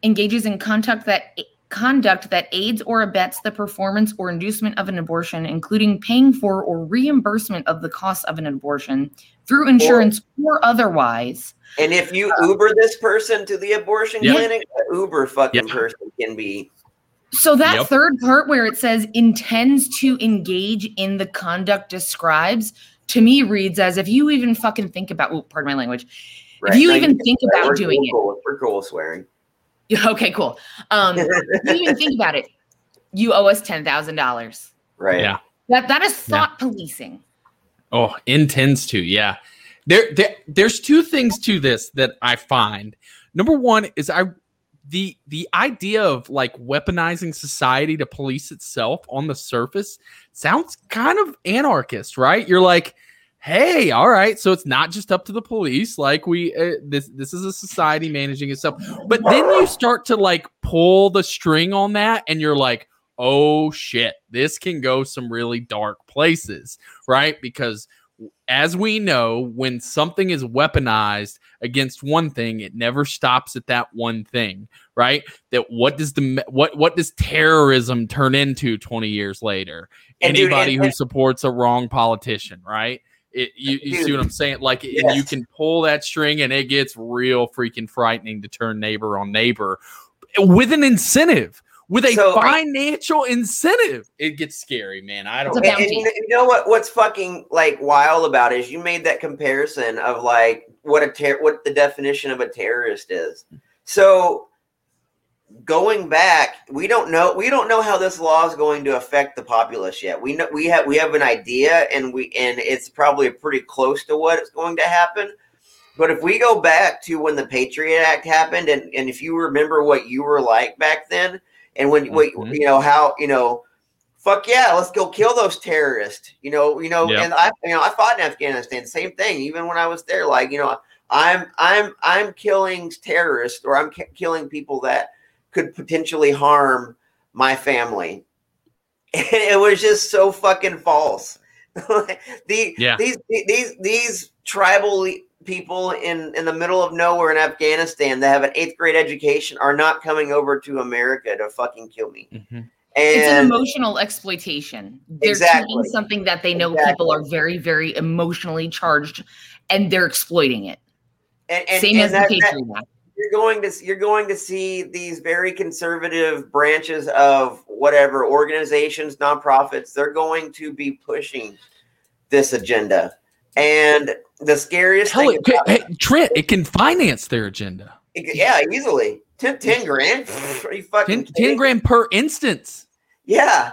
engages in conduct that conduct that aids or abets the performance or inducement of an abortion, including paying for or reimbursement of the cost of an abortion through insurance or otherwise. And if you Uber this person to the abortion Yep. clinic, the Uber fucking Yep. person can be. So that Yep. third part where it says intends to engage in the conduct describes to me reads as if you even fucking think about oh, pardon my language. Right. If you No, even can- think about we're doing it. cool, We're cool with swearing. Okay, cool. Um if you even think about it, you owe us ten thousand dollars. Right. Yeah. That that is thought policing. Oh, intends to, yeah. There, there, there's two things to this that I find. Number one is I, the the idea of like weaponizing society to police itself on the surface sounds kind of anarchist, right? You're like, hey, all right, so it's not just up to the police. Like we, uh, this this is a society managing itself. But then you start to like pull the string on that, and you're like, oh shit, this can go some really dark places, right? Because as we know, when something is weaponized against one thing, it never stops at that one thing, right? That what does the what what does terrorism turn into 20 years later? And dude, Anybody and- who supports a wrong politician, right? It, you, you see what I'm saying? Like, and you can pull that string, and it gets real freaking frightening to turn neighbor on neighbor eh, with an incentive, with a So- financial incentive. It gets scary, man. I don't. It's And, and you, know, you know what? What's fucking like wild about it is you made that comparison of like what a ter- what the definition of a terrorist is. So going back, we don't know we don't know how this law is going to affect the populace yet. We know we have we have an idea, and we and it's probably pretty close to what is going to happen. But if we go back to when the Patriot Act happened, and, and if you remember what you were like back then, and when Mhm. you know how you know fuck yeah, let's go kill those terrorists. You know, you know, Yeah. and I, you know, I fought in Afghanistan. Same thing. Even when I was there, like you know, I'm, I'm, I'm killing terrorists, or I'm ki- killing people that could potentially harm my family. And it was just so fucking false. the Yeah. these these these tribal people in in the middle of nowhere in Afghanistan that have an eighth grade education are not coming over to America to fucking kill me. Mhm. It's an emotional exploitation. They're Exactly. taking something that they know people are very, very emotionally charged, and they're exploiting it. and, and, Same and as the that- that- Patriot Act. you're going to you're going to see these very conservative branches of whatever organizations nonprofits they're going to be pushing this agenda and the scariest Hell, thing it, about hey, Trent, it can finance their agenda. it- yeah easily 10, 10 grand are you fucking 10, 10 grand per instance. yeah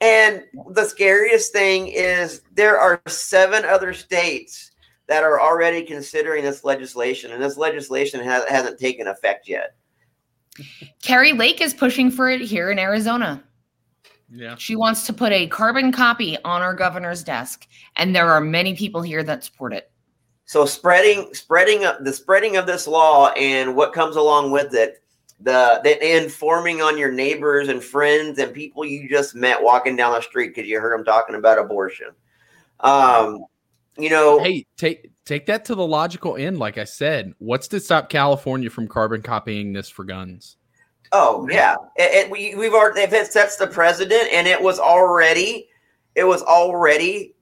and the scariest thing is there are seven other states that are already considering this legislation and this legislation has, hasn't taken effect yet Kari Lake is pushing for it here in Arizona. Yeah. She wants to put a carbon copy on our governor's desk, and there are many people here that support it. So spreading spreading of the spreading of this law and what comes along with it, the the informing on your neighbors and friends and people you just met walking down the street because you heard them talking about abortion. Um, you know, Hey, take take that to the logical end. Like I said, what's to stop California from carbon copying this for guns? oh yeah, it, it, we, we've already if it sets the president and it was already it was already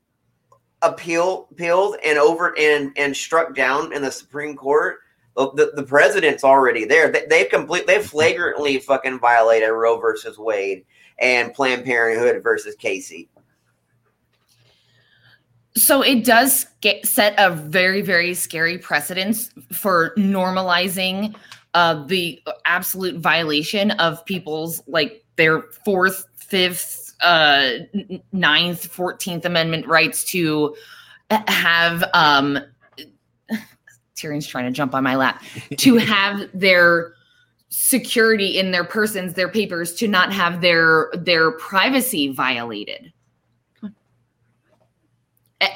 appeal appealed and over and and struck down in the Supreme Court. The, the, president's already there. They, they complete they flagrantly fucking violated Roe versus Wade and Planned Parenthood versus Casey. So it does get, set a very, very scary precedence for normalizing uh, the absolute violation of people's like their fourth, fifth, uh, ninth, fourteenth Amendment rights to have. Um, Tyrion's trying to jump on my lap to have their security in their persons, their papers, to not have their their privacy violated.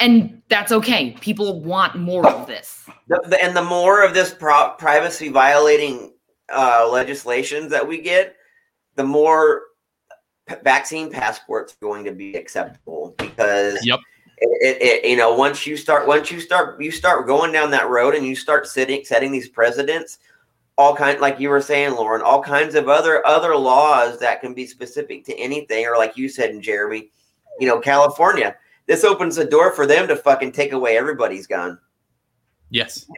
And that's okay. People want more of this. The, the, and the more of this pro- privacy violating uh, legislations that we get, the more p- vaccine passports going to be acceptable because Yep. it, it, it- you know once you start once you start you start going down that road and you start sitting setting these precedents all kind like you were saying lauren all kinds of other other laws that can be specific to anything or like you said in jeremy you know california this opens the door for them to fucking take away everybody's gun Yes.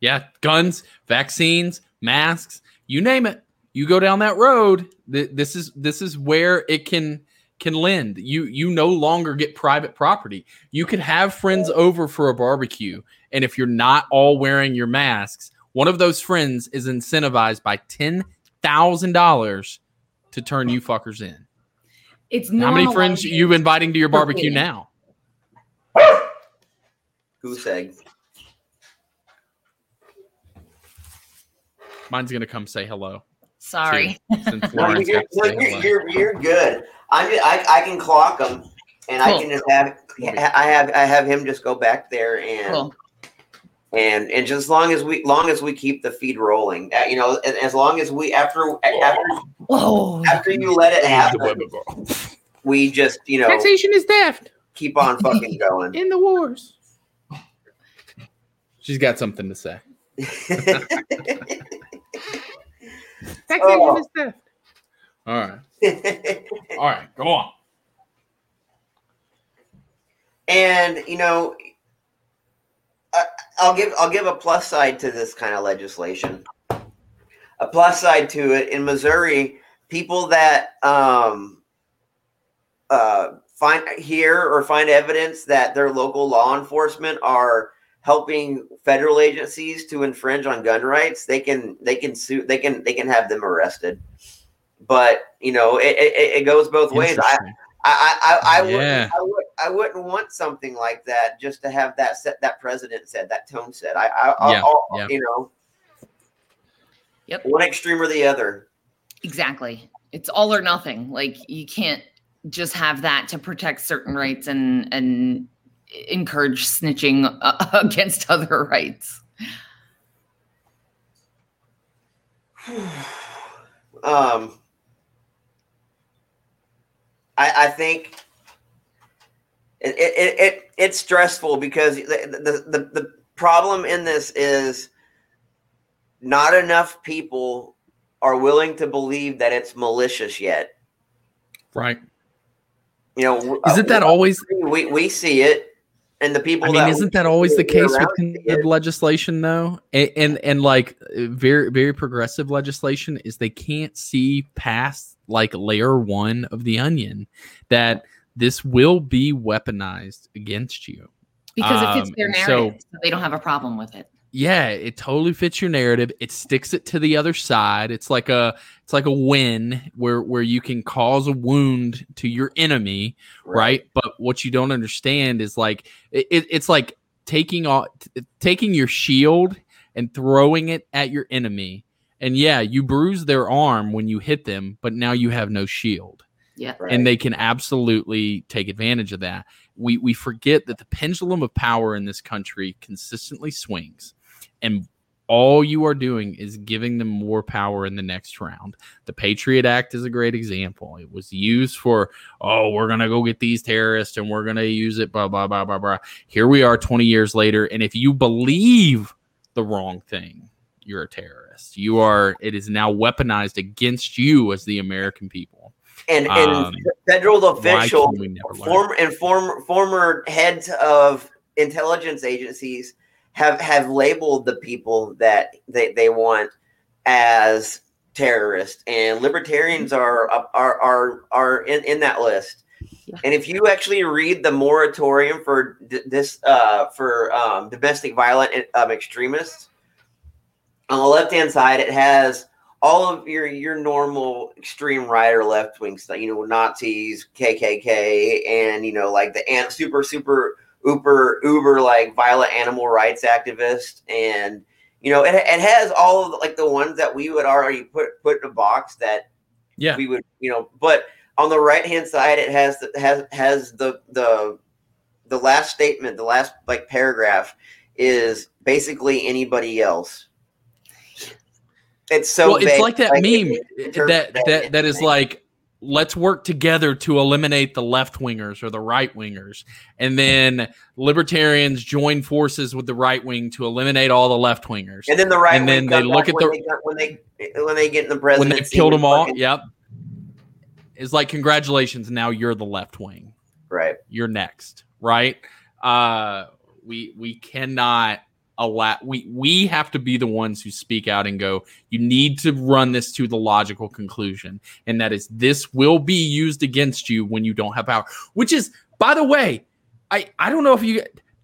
Yeah, guns, vaccines, masks, you name it. You go down that road, th- this is this is where it can can lend. You you no longer get private property. You could have friends over for a barbecue and if you're not all wearing your masks, one of those friends is incentivized by $10,000 to turn you fuckers in. It's How many friends normalizing- you inviting to your barbecue Okay. now? goose egg Mine's going to come say hello. Sorry. Since No, you're, got you're, you're, you're good. I'm just, I, I can clock them, and I can just have I have I have him just go back there and Cool. and and just as long as we long as we keep the feed rolling, uh, you know, as, as long as we after after Oh, after you let it happen, we just you know Taxation is theft keep on fucking going. in the wars. She's got something to say. Taxation Oh. is theft. All right. All right. Go on. and you know I'll give I'll give a plus side to this kind of legislation. A plus side to it in Missouri, people that um, uh, find hear or find evidence that their local law enforcement are helping federal agencies to infringe on gun rights, they can they can sue they can they can have them arrested. But you know, it, it, it goes both ways. I I I, I, wouldn't, I, would, I wouldn't want something like that just to have that set that president said that tone said. I I yeah, I'll, yeah. you know. Yep. One extreme or the other. Exactly. It's all or nothing. Like you can't just have that to protect certain rights and and encourage snitching uh, against other rights. um, I, I think it, it, it, it's stressful because the, the, the, the problem in this is not enough people are willing to believe that it's malicious yet. Right. You know, isn't that always we, we see it and the people. I mean, isn't that always the case with legislation, though? And, and, and like very very progressive legislation is they can't see past like layer one of the onion that this will be weaponized against you because it fits um, their narrative, so, so they don't have a problem with it yeah it totally fits your narrative it sticks it to the other side it's like a it's like a win where where you can cause a wound to your enemy right, right? but what you don't understand is like it, it's like taking off taking your shield and throwing it at your enemy. And yeah you bruise their arm when you hit them but now you have no shield. Yeah. Right. and they can absolutely take advantage of that. We we forget that the pendulum of power in this country consistently swings and all you are doing is giving them more power in the next round. The Patriot Act is a great example. It was used for, oh, we're going to go get these terrorists and we're going to use it, blah, blah, blah, blah, blah. Here we are 20 years later. And if you believe the wrong thing, you're a terrorist. You are, it is now weaponized against you as the American people. And, and um, federal officials, former, and former, former heads of intelligence agencies have have labeled the people that they, they want as terrorists and libertarians are are are are in, in that list. And if you actually read the moratorium for this uh, for um, domestic violent um, extremists on the left hand side it has all of your your normal extreme right or left wing stuff you know nazis kkk and you know like the ant super super uber uber like violent animal rights activist. And you know it, it has all of the, like the ones that we would already put put in a box that yeah. we would you know but on the right hand side it has the has has the the the last statement the last like paragraph is basically anybody else. It's so well, it's like that like, meme that that that, that is like let's work together to eliminate the left wingers or the right wingers. And then libertarians join forces with the right wing to eliminate all the left wingers. And then the right and then they look at the they got, when they when they get in the presidency when they've killed them all. Fucking, yep. It's like congratulations, now you're the left wing. Right. You're next. Right. Uh we we cannot allow we we have to be the ones who speak out and go you need to run this to the logical conclusion and that is this will be used against you when you don't have power which is by the way i i don't know if you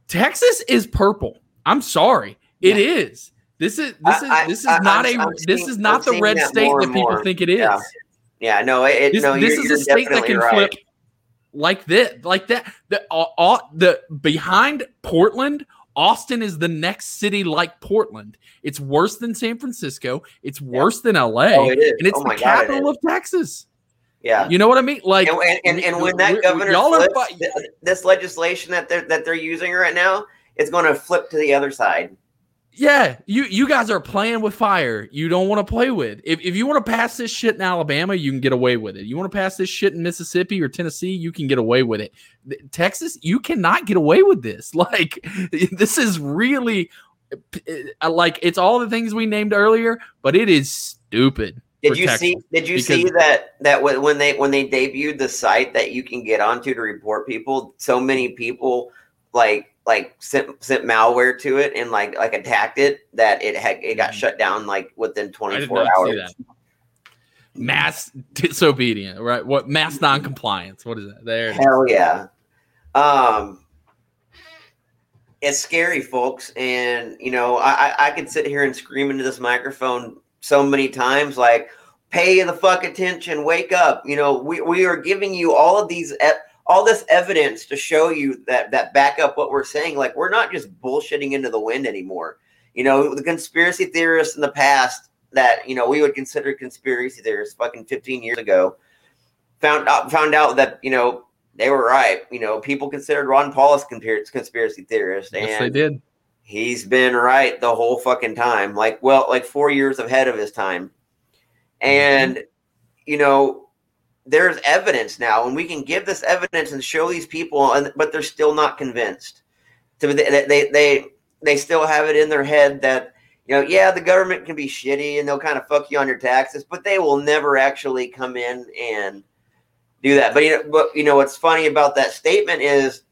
texas is purple i'm sorry it yeah. is. this is this is this is I, not I'm, a I'm this seeing, is not the red state that people more. think it is yeah, yeah no it, this, no, this is a state that can right. flip like this like that the all, all the behind portland Austin is the next city like Portland. It's worse than San Francisco. It's worse yeah. than LA. Oh, it and it's oh the capital it of Texas. Yeah. You know what I mean? Like and, and, and, and when that governor y'all flips, are, this legislation that they're that they're using right now, it's going to flip to the other side. Yeah, you you guys are playing with fire. You don't want to play with. If, if you want to pass this shit in Alabama, you can get away with it. You want to pass this shit in Mississippi or Tennessee, you can get away with it. Texas, you cannot get away with this. Like this is really uh, like it's all the things we named earlier, but it is stupid. Did you Texas see? Did you see that that when they when they debuted the site that you can get onto to report people, so many people like like sent sent malware to it and like like attacked it that it had it got Mhm. shut down like within I did 24 not see hours. Mass disobedient, right? What mass non-compliance? What is that? There. Hell yeah. Um, it's scary, folks, and you know I I, I could sit here and scream into this microphone so many times, like pay the fuck attention, wake up. You know we we are giving you all of these. All this evidence to show you that that back up what we're saying like we're not just bullshitting into the wind anymore. You know the conspiracy theorists in the past that you know we would consider conspiracy theorists fucking 15 years ago found out found out that you know they were right. You know people considered ron paul as conspir- conspiracy theorist Yes, they and did. he's been right the whole fucking time. Like well like four years ahead of his time. Mm-hmm. And you know there's evidence now and we can give this evidence and show these people and but they're still not convinced. So they they they, they still have it in their head that you know yeah the government can be shitty and they'll kind of fuck you on your taxes but they will never actually come in and do that. But you know but you know what's funny about that statement is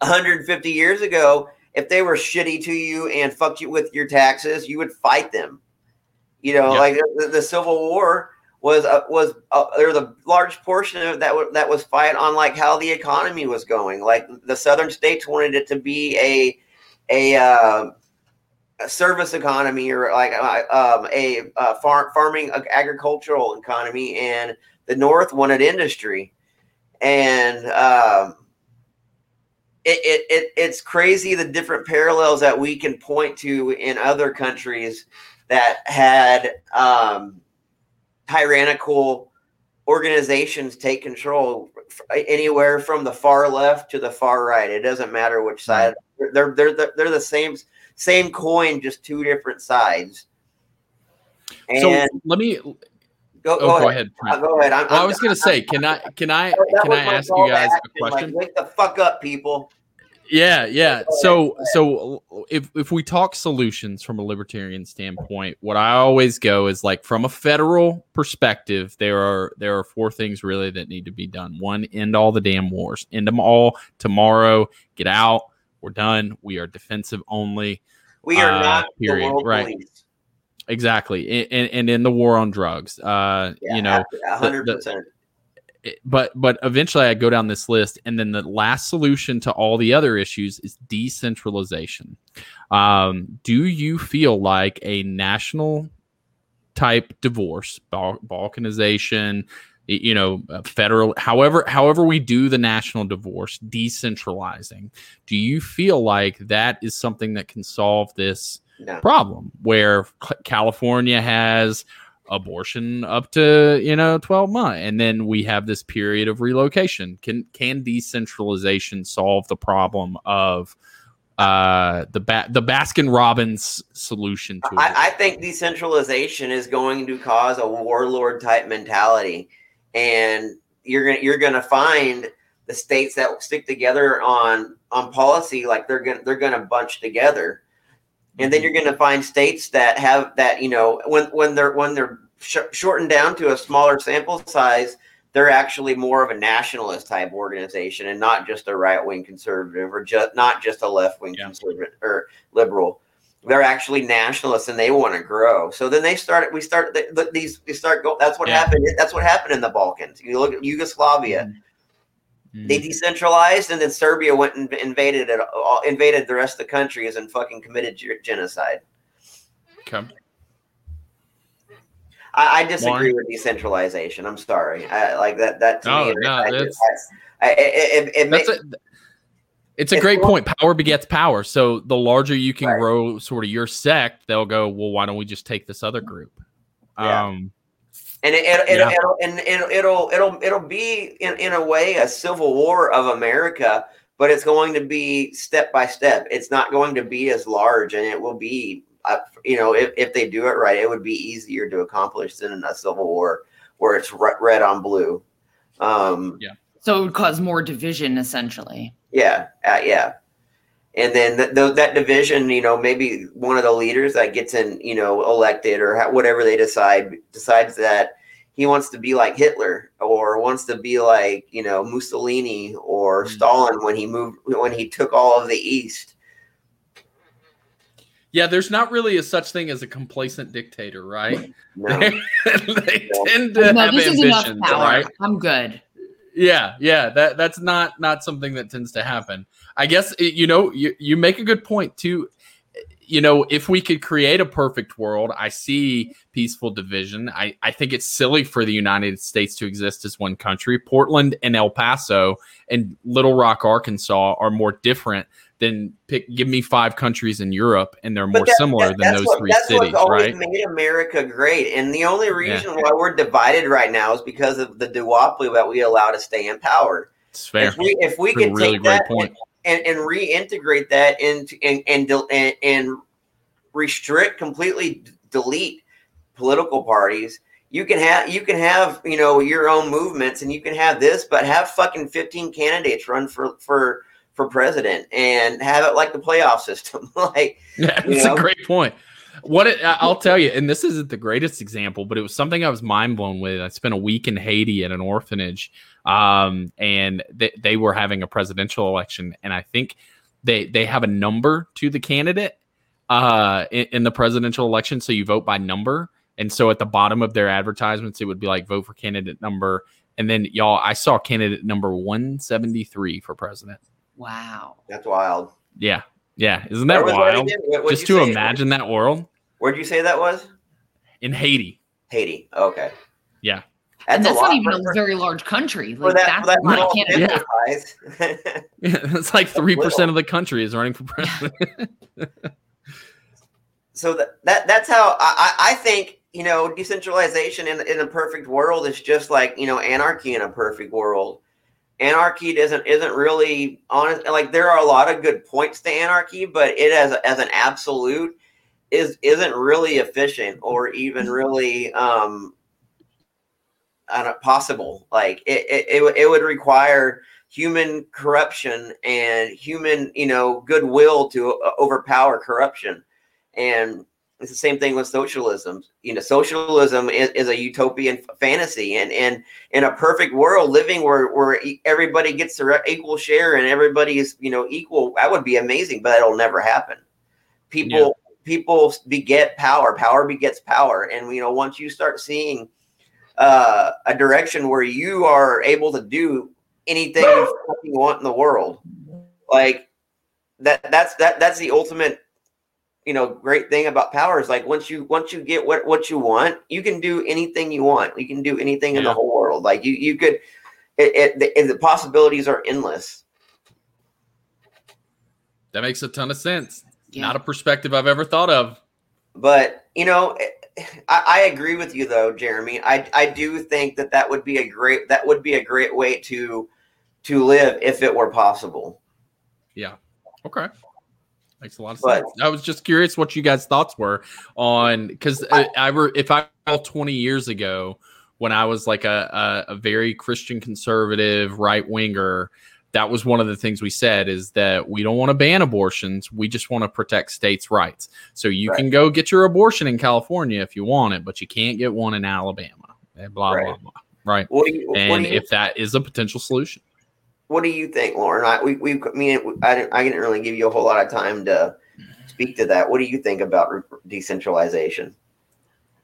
150 years ago if they were shitty to you and fucked you with your taxes you would fight them. You know Yeah. like the, the civil war was uh, was uh, there was a large portion of that wa- that was fight on like how the economy was going. Like the southern states wanted it to be a a, uh, a service economy or like uh, um, a farm farming ag- agricultural economy, and the north wanted industry. And um, it, it, it it's crazy the different parallels that we can point to in other countries that had um, tyrannical organizations take control anywhere from the far left to the far right. It doesn't matter which side. They're they're they're, they're the same same coin, just two different sides. And So let me. go, Oh, go, go ahead. ahead. Uh, Go ahead. I'm, Well, I I'm- was gonna say, can I can I can I ask you to guys a action, like, question? wake the fuck up, people. Yeah, yeah. So, so if if we talk solutions from a libertarian standpoint, what I always go is like from a federal perspective, there are there are four things really that need to be done. One, end all the damn wars, end them all tomorrow. Get out. We're done. We are defensive only. We are Uh, not period, right. police. Exactly, and, and, and in the war on drugs, uh, Yeah, you know, hundred percent. It- but but eventually I go down this list, and then the last solution to all the other issues is decentralization. Um, do you feel like a national type divorce, Bal- balkanization, you know, uh, federal, however however we do the national divorce, decentralizing? Do you feel like that is something that can solve this? No. problem where California has abortion up to you know 12 months. And then we have this period of relocation. Can can decentralization solve the problem of uh the ba- the Baskin Robbins solution to it? I, I think decentralization is going to cause a warlord type mentality, and you're gonna you're gonna find the states that stick together on on policy like they're gonna they're gonna bunch together, and then mm-hmm. you're gonna find states that have that you know when when they're when they're sh- shortened down to a smaller sample size. They're actually more of a nationalist type organization and not just a right wing conservative or just not just a left wing Yeah. conservative or liberal they're actually nationalists and they want to grow. So then they started. We start th- th- these. We start go. That's what Yeah. happened. That's what happened in the Balkans. You look at Yugoslavia. Mm-hmm. They decentralized, and then Serbia went and invaded it. all- Invaded the rest of the countries and fucking committed genocide. Okay. I, I disagree Warren? with decentralization. I'm sorry. I, like that. That to No, me, no, I, that's- I, I, it, it, it That's makes, a, it's a It's great point. Power begets power. So the larger you can Right. grow sort of your sect, they'll go, well, why don't we just take this other group? Yeah. Um, and it, it, Yeah. it, it'll and it'll, it'll it'll it'll be in, in a way a civil war of America, but it's going to be step by step. It's not going to be as large, and it will be, uh, you know, if, if they do it right, it would be easier to accomplish than a civil war where it's re- red on blue. Um, Yeah. So it would cause more division, essentially. yeah, uh, yeah. And then th- th- that division, you know, maybe one of the leaders that gets in, you know, elected or ha- whatever they decide decides that he wants to be like Hitler or wants to be like you know Mussolini or Mm. Stalin when he moved when he took all of the East. Yeah, there's not really a such thing as a complacent dictator, right? No. they No. tend to no, have this is enough ambitions, power. right? I'm good. Yeah, yeah, that that's not not something that tends to happen. I guess you know you you make a good point too. You know, if we could create a perfect world, I see peaceful division. I I think it's silly for the United States to exist as one country. Portland and El Paso and Little Rock, Arkansas, are more different than pick. Give me five countries in Europe, and they're more that- similar that- than that's those what- three that's cities, what's always right? made America great, and the only reason why we're divided right now is because of the duopoly that we allow to stay in power. It's fair. If we if we That's could really take that point. and, and reintegrate that into and and, and and restrict completely delete political parties you can have you can have you know your own movements and you can have this but have fucking 15 candidates run for for for president and have it like the playoff system like Yeah, that's know? a great point. What it, I'll tell you, and this isn't the greatest example, but it was something I was mind blown with. I spent a week in Haiti at an orphanage, um, and they, they were having a presidential election, and I think they they have a number to the candidate uh, in, in the presidential election, so you vote by number. And so at the bottom of their advertisements, it would be like vote for candidate number, and then y'all, I saw candidate number one seventy three for president. Wow. that's wild Yeah, yeah, isn't that Where was that wild? What- Just to say? imagine that world. where'd you say that was in Haiti. haiti okay Yeah. and that's, that's a lot not even for, a very large country. Like that, that's that not Canada. sample size. it's like three percent of the country is running for president. so that, that that's how I, I I think you know decentralization in in a perfect world is just like you know anarchy in a perfect world. Anarchy doesn't isn't really honest. Like there are a lot of good points to anarchy, but it as as an absolute is isn't really efficient or even really um don't, possible. Like it it, it, would- it would require human corruption and human you know goodwill to uh, overpower corruption and it's the same thing with socialism. You know socialism is, is a utopian fantasy and and in a perfect world living where where everybody gets their equal share and everybody is you know equal that would be amazing but that'll never happen. People people beget power power begets power and you know once you start seeing uh, a direction where you are able to do anything you want in the world like that that's that that's the ultimate you know great thing about power is like once you once you get what what you want you can do anything you want you can do anything in the whole world like you you could it, it the, the possibilities are endless that makes a ton of sense. Yeah. Not a perspective I've ever thought of. but you know I, I agree with you though jeremy I, I do think that that would be a great that would be a great way to to live if it were possible Yeah. Okay. Makes a lot of But- sense. I was just curious what you guys' thoughts were on because uh, I, I were if I recall twenty years ago when I was like a, a, a very Christian conservative right winger, that was one of the things we said is that we don't want to ban abortions. We just want to protect states' rights. So you Right. can go get your abortion in California if you want it, but you can't get one in Alabama. Eh, and blah blah Right. blah. Right. you And if that is a potential solution. What do you think lauren I, we, we I mean I didn't, I didn't really give you a whole lot of time to speak to that what do you think about re- decentralization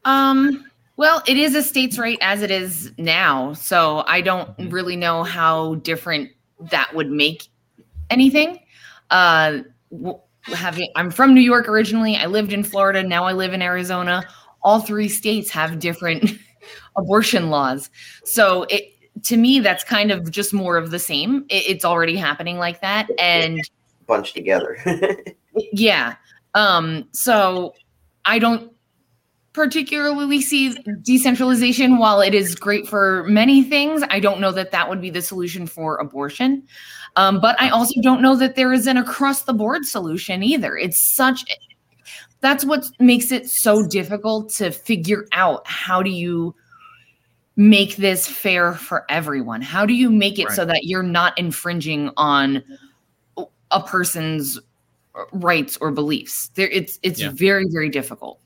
Um, well, it is a state's right as it is now. So I don't Mhm. really know how different that would make anything. Uh, having I'm from New York originally. I lived in Florida. Now I live in Arizona. All three states have different abortion laws. So it to me that's kind of just more of the same. It, it's already happening like that, and bunched together yeah. Um, so I don't particularly see decentralization while it is great for many things. I don't know that that would be the solution for abortion. Um, but I also don't know that there is an across the board solution either. It's such that's what makes it so difficult to figure out how do you make this fair for everyone? How do you make it so that you're not infringing on a person's rights or beliefs? There it's it's Yeah. very very difficult.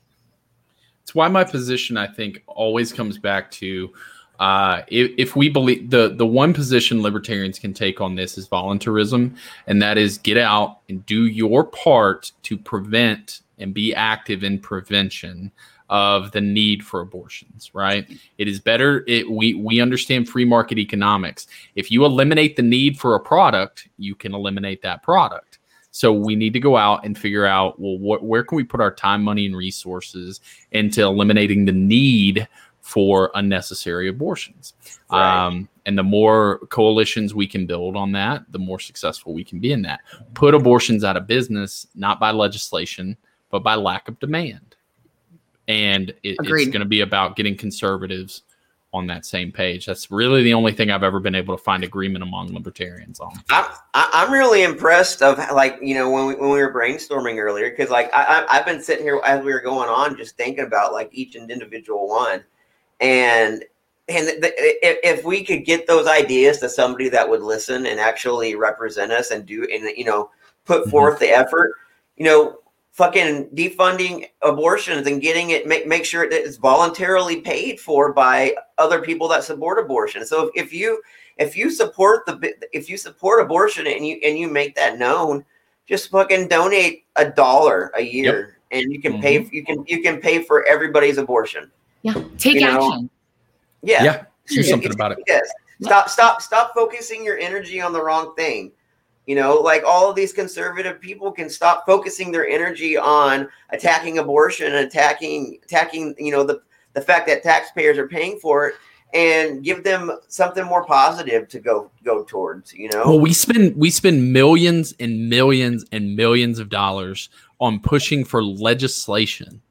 it's why my position I think always comes back to uh, if, if we believe the the one position libertarians can take on this is voluntarism, and that is get out and do your part to prevent and be active in prevention of the need for abortions right? It is better it, we we understand free market economics. If you eliminate the need for a product you can eliminate that product. So we need to go out and figure out well what, where can we put our time money and resources into eliminating the need for unnecessary abortions? Right. um, and the more coalitions we can build on that the more successful we can be in that. Put abortions out of business not by legislation but by lack of demand and it, it's going to be about getting conservatives on that same page. That's really the only thing I've ever been able to find agreement among libertarians on. I'm I- I'm really impressed of like you know when we when we were brainstorming earlier because like I, I I've been sitting here as we were going on just thinking about like each individual one, and and the, if, if we could get those ideas to somebody that would listen and actually represent us and do and you know put Mhm. forth the effort, you know. Fucking defunding abortions and getting it make make sure that it's voluntarily paid for by other people that support abortion. So if, if you if you support the if you support abortion and you and you make that known, just fucking donate a dollar a year and you can pay mm-hmm. you can you can pay for everybody's abortion. Yeah. Take You know, action. Yeah. Yeah, do something about it. Yes. Stop stop stop focusing your energy on the wrong thing. You know, like all of these conservative people can stop focusing their energy on attacking abortion and attacking attacking, you know, the the fact that taxpayers are paying for it and give them something more positive to go go towards, you know. Well, we spend we spend millions and millions and millions of dollars on pushing for legislation,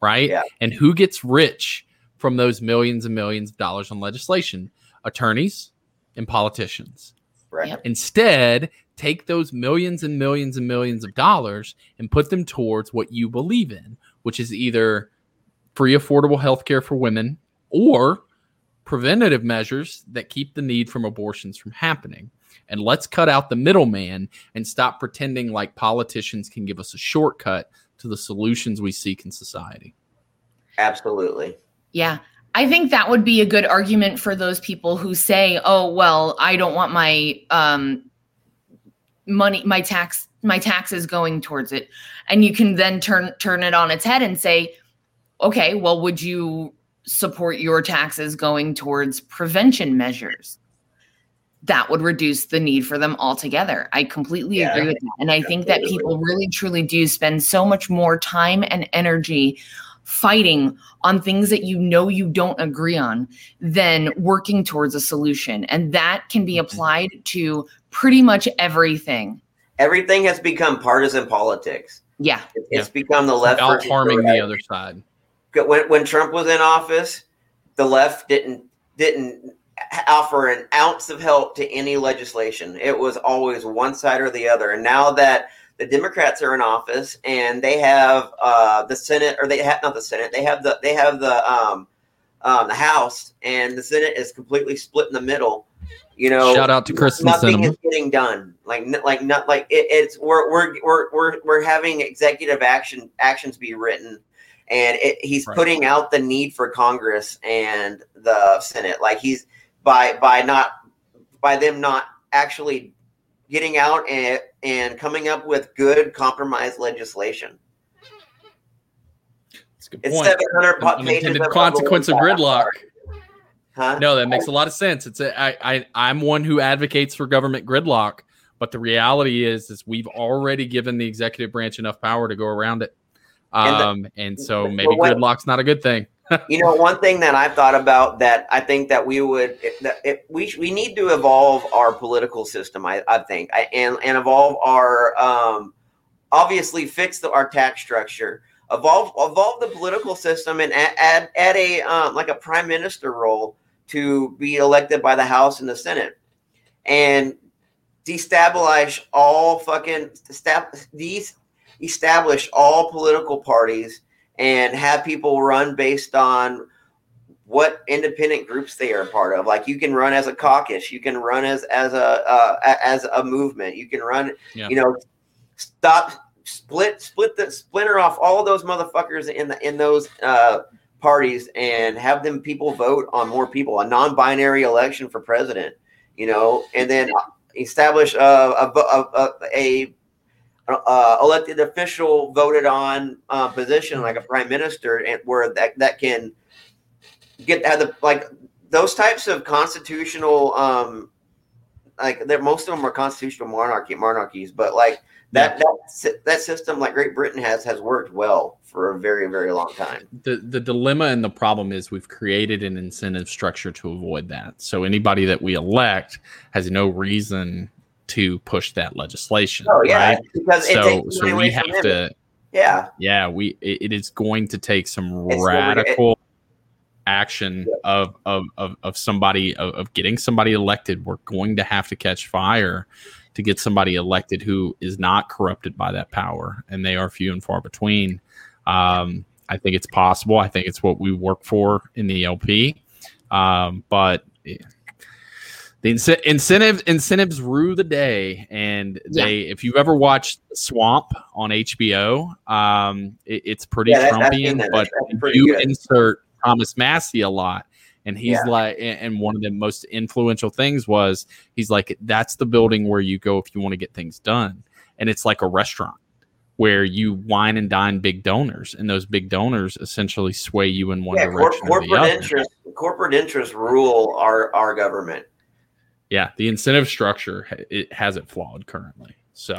right? Yeah. And who gets rich from those millions and millions of dollars on legislation? Attorneys and politicians. Right. Yep. Instead, take those millions and millions and millions of dollars and put them towards what you believe in, which is either free affordable health care for women or preventative measures that keep the need from abortions from happening. And let's cut out the middleman and stop pretending like politicians can give us a shortcut to the solutions we seek in society. Absolutely. Yeah. I think that would be a good argument for those people who say, "Oh, well, I don't want my um money my tax my taxes going towards it." And you can then turn turn it on its head and say, "Okay, well, would you support your taxes going towards prevention measures?" That would reduce the need for them altogether. I completely Yeah. agree with that. And I think that people really truly do spend so much more time and energy fighting on things that you know you don't agree on than working towards a solution. And that can be mm-hmm. applied to pretty much everything. Everything has become partisan politics. Yeah. It- It's become the left Out versus harming right. the other side. when when Trump was in office, the left didn't didn't offer an ounce of help to any legislation. It was always one side or the other. And now that the Democrats are in office and they have uh, the Senate, or they have not the Senate, they have the they have the um, um, the House, and the Senate is completely split in the middle. You know, Shout out to Kyrsten nothing Sinema. is getting done. Like, like not like it, it's we're, we're we're we're we're having executive action actions be written, and it, he's Right. putting out the need for Congress and the Senate. Like he's by by not by them not actually getting out and and coming up with good compromise legislation. That's a good It's point. seven hundred pages. Unintended of- consequence of gridlock. Huh? No, that makes a lot of sense. It's a, I, I I'm one who advocates for government gridlock, but the reality is is we've already given the executive branch enough power to go around it. And the- Um, and so maybe gridlock's not a good thing. You know one thing that i've thought about that i think that we would that it, we we need to evolve our political system i, I think I, and and evolve our um obviously fix the, our tax structure evolve evolve the political system and add add, add a um, like a prime minister role to be elected by the house and the senate and destabilize all fucking these establish all political parties and have people run based on what independent groups they are a part of. Like you can run as a caucus, you can run as as a uh, as a movement, you can run. Yeah. You know, stop split split the splinter off all of those motherfuckers in the in those uh, parties and have them people vote on more people, a non-binary election for president, you know, and then establish a a, a, a, a elected official voted on uh, position like a prime minister, and where that that can get have the like those types of constitutional um like that most of them are constitutional monarchy monarchies, but like that that that system like Great Britain has has worked well for a very very long time. The the dilemma and the problem is we've created an incentive structure to avoid that. So anybody that we elect has no reason to push that legislation. Oh yeah, right? because so so we have to. Yeah, yeah, we it, it is going to take some it's radical action yeah. of, of of of somebody of, of getting somebody elected. We're going to have to catch fire to get somebody elected who is not corrupted by that power, and they are few and far between. Um, I think it's possible. I think it's what we work for in the LP. Um, but the inc- incentives incentives rue the day, and they. Yeah. If you've ever watched Swamp on HBO, um, it, it's pretty yeah, Trumpian. That, but you good. insert Thomas Massie a lot, and he's yeah. like, and one of the most influential things was he's like, that's the building where you go if you want to get things done, and it's like a restaurant where you wine and dine big donors, and those big donors essentially sway you in one yeah, direction. Cor- corporate interest, corporate interests rule our our government. Yeah, the incentive structure it has it flawed currently. So,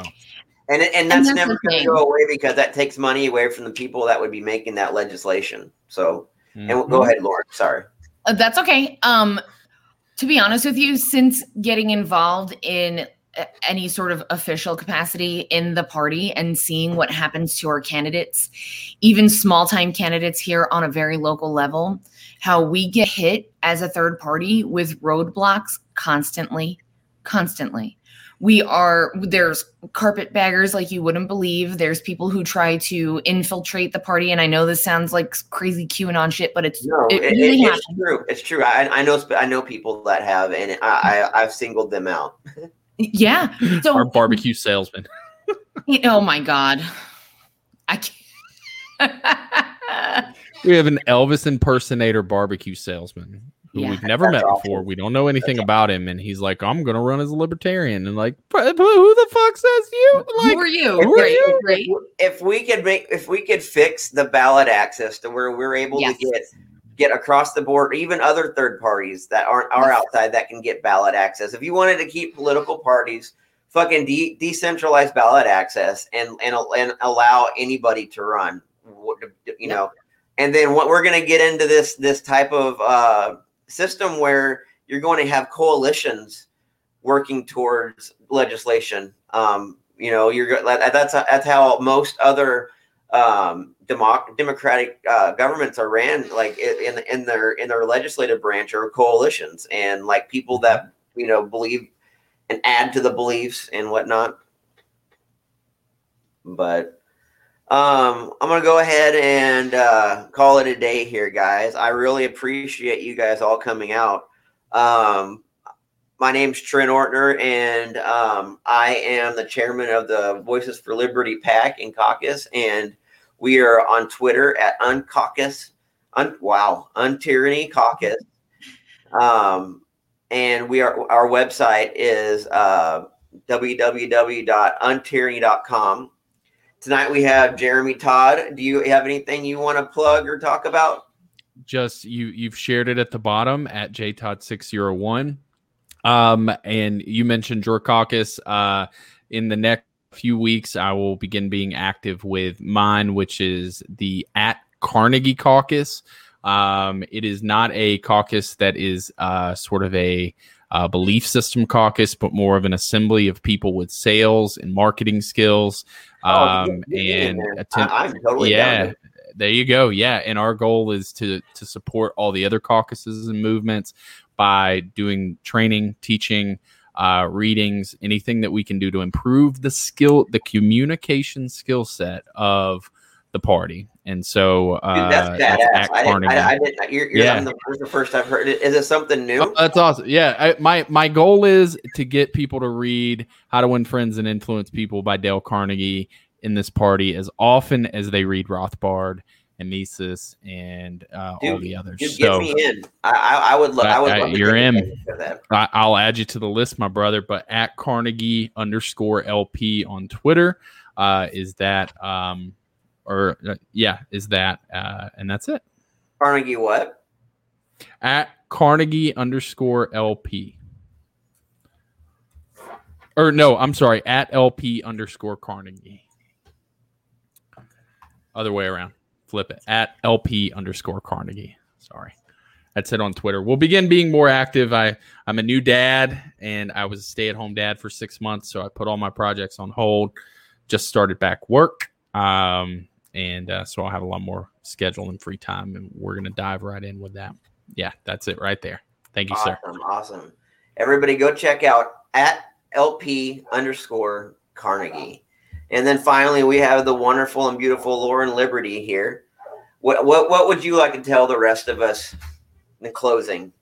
and and that's, and that's never going to go away because that takes money away from the people that would be making that legislation. So, mm-hmm. and go ahead, Lauren. Sorry. Uh, that's okay. Um, to be honest with you, since getting involved in any sort of official capacity in the party and seeing what happens to our candidates, even small time candidates here on a very local level, how we get hit as a third party with roadblocks constantly, constantly. We are, there's carpetbaggers like you wouldn't believe. There's people who try to infiltrate the party. And I know this sounds like crazy QAnon shit, but it's, no, it, it really it's true. It's true. I, I know, I know people that have, and I, I I've singled them out. Yeah. So our barbecue salesman. oh my god. I can't. we have an Elvis impersonator barbecue salesman who yeah, we've never met awful. before. We don't know anything about him, and he's like, "I'm going to run as a libertarian," and like, who the fuck says you? Like, who are you? Who are you? If we could make, if we could fix the ballot access to where we're able yes. to get get across the board, even other third parties that aren't are outside that can get ballot access. If you wanted to keep political parties fucking de- decentralized ballot access and and and allow anybody to run, you know, and then what we're going to get into this this type of uh, system where you're going to have coalitions working towards legislation. Um, you know, you're that's that's how most other um, democ- democratic uh, governments are ran like in in their in their legislative branch or coalitions and like people that you know believe and add to the beliefs and whatnot. But um, I'm gonna go ahead and uh, call it a day here, guys. I really appreciate you guys all coming out. Um, my name's Trent Ortner, and um, I am the chairman of the Voices for Liberty PAC and Caucus. And we are on Twitter at Uncaucus. Un, wow, Untyranny Caucus. Um, and we are our website is uh, www.untyranny.com. Tonight we have Jeremy Todd. Do you have anything you want to plug or talk about? Just you you've shared it at the bottom at jtodd601. Um, and you mentioned your caucus. Uh, in the next few weeks, I will begin being active with mine, which is the at Carnegie Caucus. Um, it is not a caucus that is uh, sort of a uh, belief system caucus, but more of an assembly of people with sales and marketing skills. Oh, um, oh, and attend- I, totally yeah, there you go. Yeah, and our goal is to to support all the other caucuses and movements by doing training, teaching, uh, readings, anything that we can do to improve the skill, the communication skill set of the party. And so uh, Dude, that's badass. I didn't, I, I didn't, you're, you're yeah. the, the, first I've heard it. Is it something new? Oh, that's awesome. Yeah. I, my, my goal is to get people to read How to Win Friends and Influence People by Dale Carnegie in this party as often as they read Rothbard and Mises and uh, Dude, all the others. Dude, so get me in. I, I, I would love. I would love you're in. I, I'll add you to the list, my brother. But at Carnegie underscore LP on Twitter uh, is that, um, or uh, yeah, is that, uh, and that's it. Carnegie, what? At Carnegie underscore LP. Or no, I'm sorry, at LP underscore Carnegie. Other way around. Flip it. At LP underscore Carnegie. Sorry. That's it on Twitter. We'll begin being more active. I, I'm a new dad and I was a stay at home dad for six months. So I put all my projects on hold, just started back work. Um, and uh, so I'll have a lot more schedule and free time. And we're going to dive right in with that. Yeah, that's it right there. Thank you, sir. Awesome, awesome. Everybody, go check out at LP underscore Carnegie. And then finally, we have the wonderful and beautiful Lauren Liberty here. What what what would you like to tell the rest of us in closing?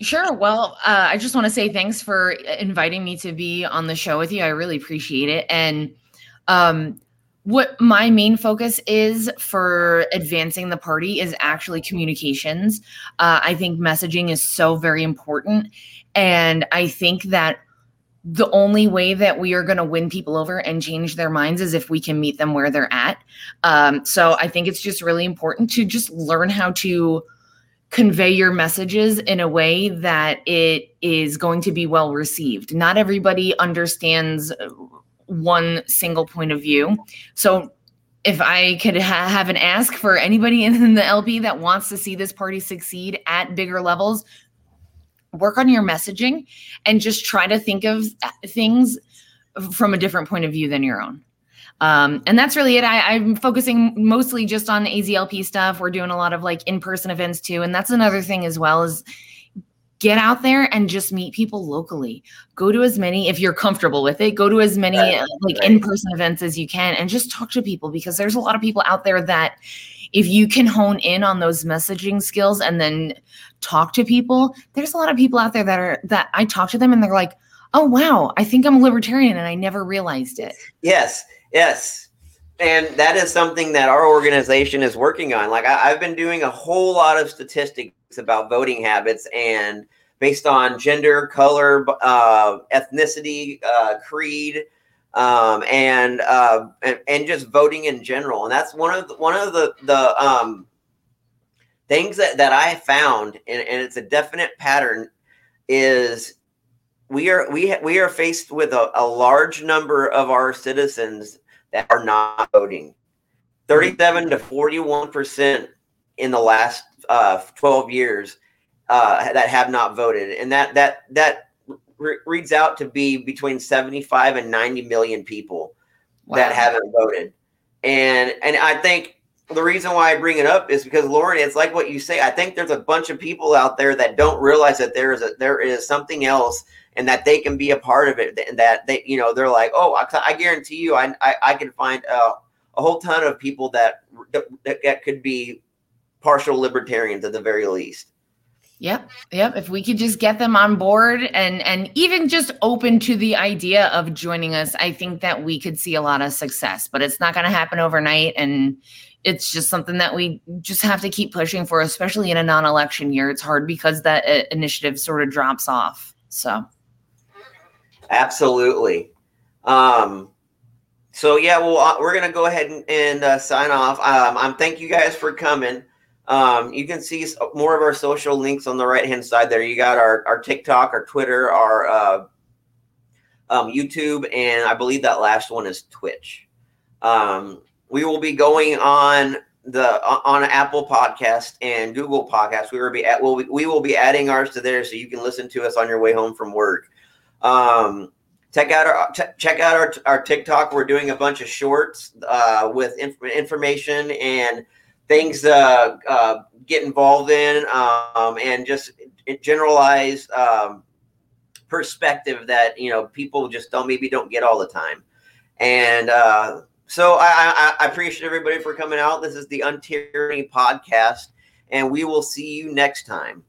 Sure. Well, uh, I just want to say thanks for inviting me to be on the show with you. I really appreciate it. And um, what my main focus is for advancing the party is actually communications. Uh, I think messaging is so very important. And I think that the only way that we are going to win people over and change their minds is if we can meet them where they're at. Um, so I think it's just really important to just learn how to convey your messages in a way that it is going to be well received. Not everybody understands one single point of view. So if I could ha- have an ask for anybody in the LP that wants to see this party succeed at bigger levels, work on your messaging and just try to think of things from a different point of view than your own. Um, and that's really it. I, I'm focusing mostly just on AZLP stuff. We're doing a lot of like in-person events too, and that's another thing as well. Is get out there and just meet people locally. Go to as many if you're comfortable with it. Go to as many Right, uh, like right. in-person events as you can, and just talk to people because there's a lot of people out there that if you can hone in on those messaging skills and then talk to people, there's a lot of people out there that are that I talk to them and they're like, "Oh wow, I think I'm a libertarian and I never realized it." Yes, yes. And that is something that our organization is working on. Like I, I've been doing a whole lot of statistics about voting habits and based on gender, color, uh, ethnicity, uh, creed, um, and, uh, and and just voting in general. And that's one of the, one of the the um, things that that I found, and, and it's a definite pattern, is we are we we are faced with a, a large number of our citizens that are not voting. 37 to 41 percent in the last uh, 12 years uh, that have not voted. And that that that re- reads out to be between 75 and 90 million people that haven't voted. And and i think the reason why i bring it up is because lauren it's like what you say. I think there's a bunch of people out there that don't realize that there is a there is something else and that they can be a part of it and that they you know they're like oh i, I guarantee you i i, I can find uh, a whole ton of people that, that that could be partial libertarians at the very least Yep. Yep. If we could just get them on board and and even just open to the idea of joining us, I think that we could see a lot of success. But it's not going to happen overnight and it's just something that we just have to keep pushing for, especially in a non-election year. It's hard because that uh, initiative sort of drops off. So, Absolutely. Um, so yeah, well, uh, we're gonna go ahead and, and uh, sign off. Um, I'm thank you guys for coming. Um, you can see more of our social links on the right hand side there. You got our, our TikTok, our Twitter, our uh, um, YouTube, and I believe that last one is Twitch. Um, we will be going on the on Apple Podcast and Google Podcast. We will be at, we'll, be- we will be adding ours to there, so you can listen to us on your way home from work. Um, check out our check out our, our TikTok. We're doing a bunch of shorts uh, with inf- information and things to uh, get involved in, um, and just generalized um, perspective that you know people just don't maybe don't get all the time. And uh, so I, I, I appreciate everybody for coming out. This is the Untyranny podcast, and we will see you next time.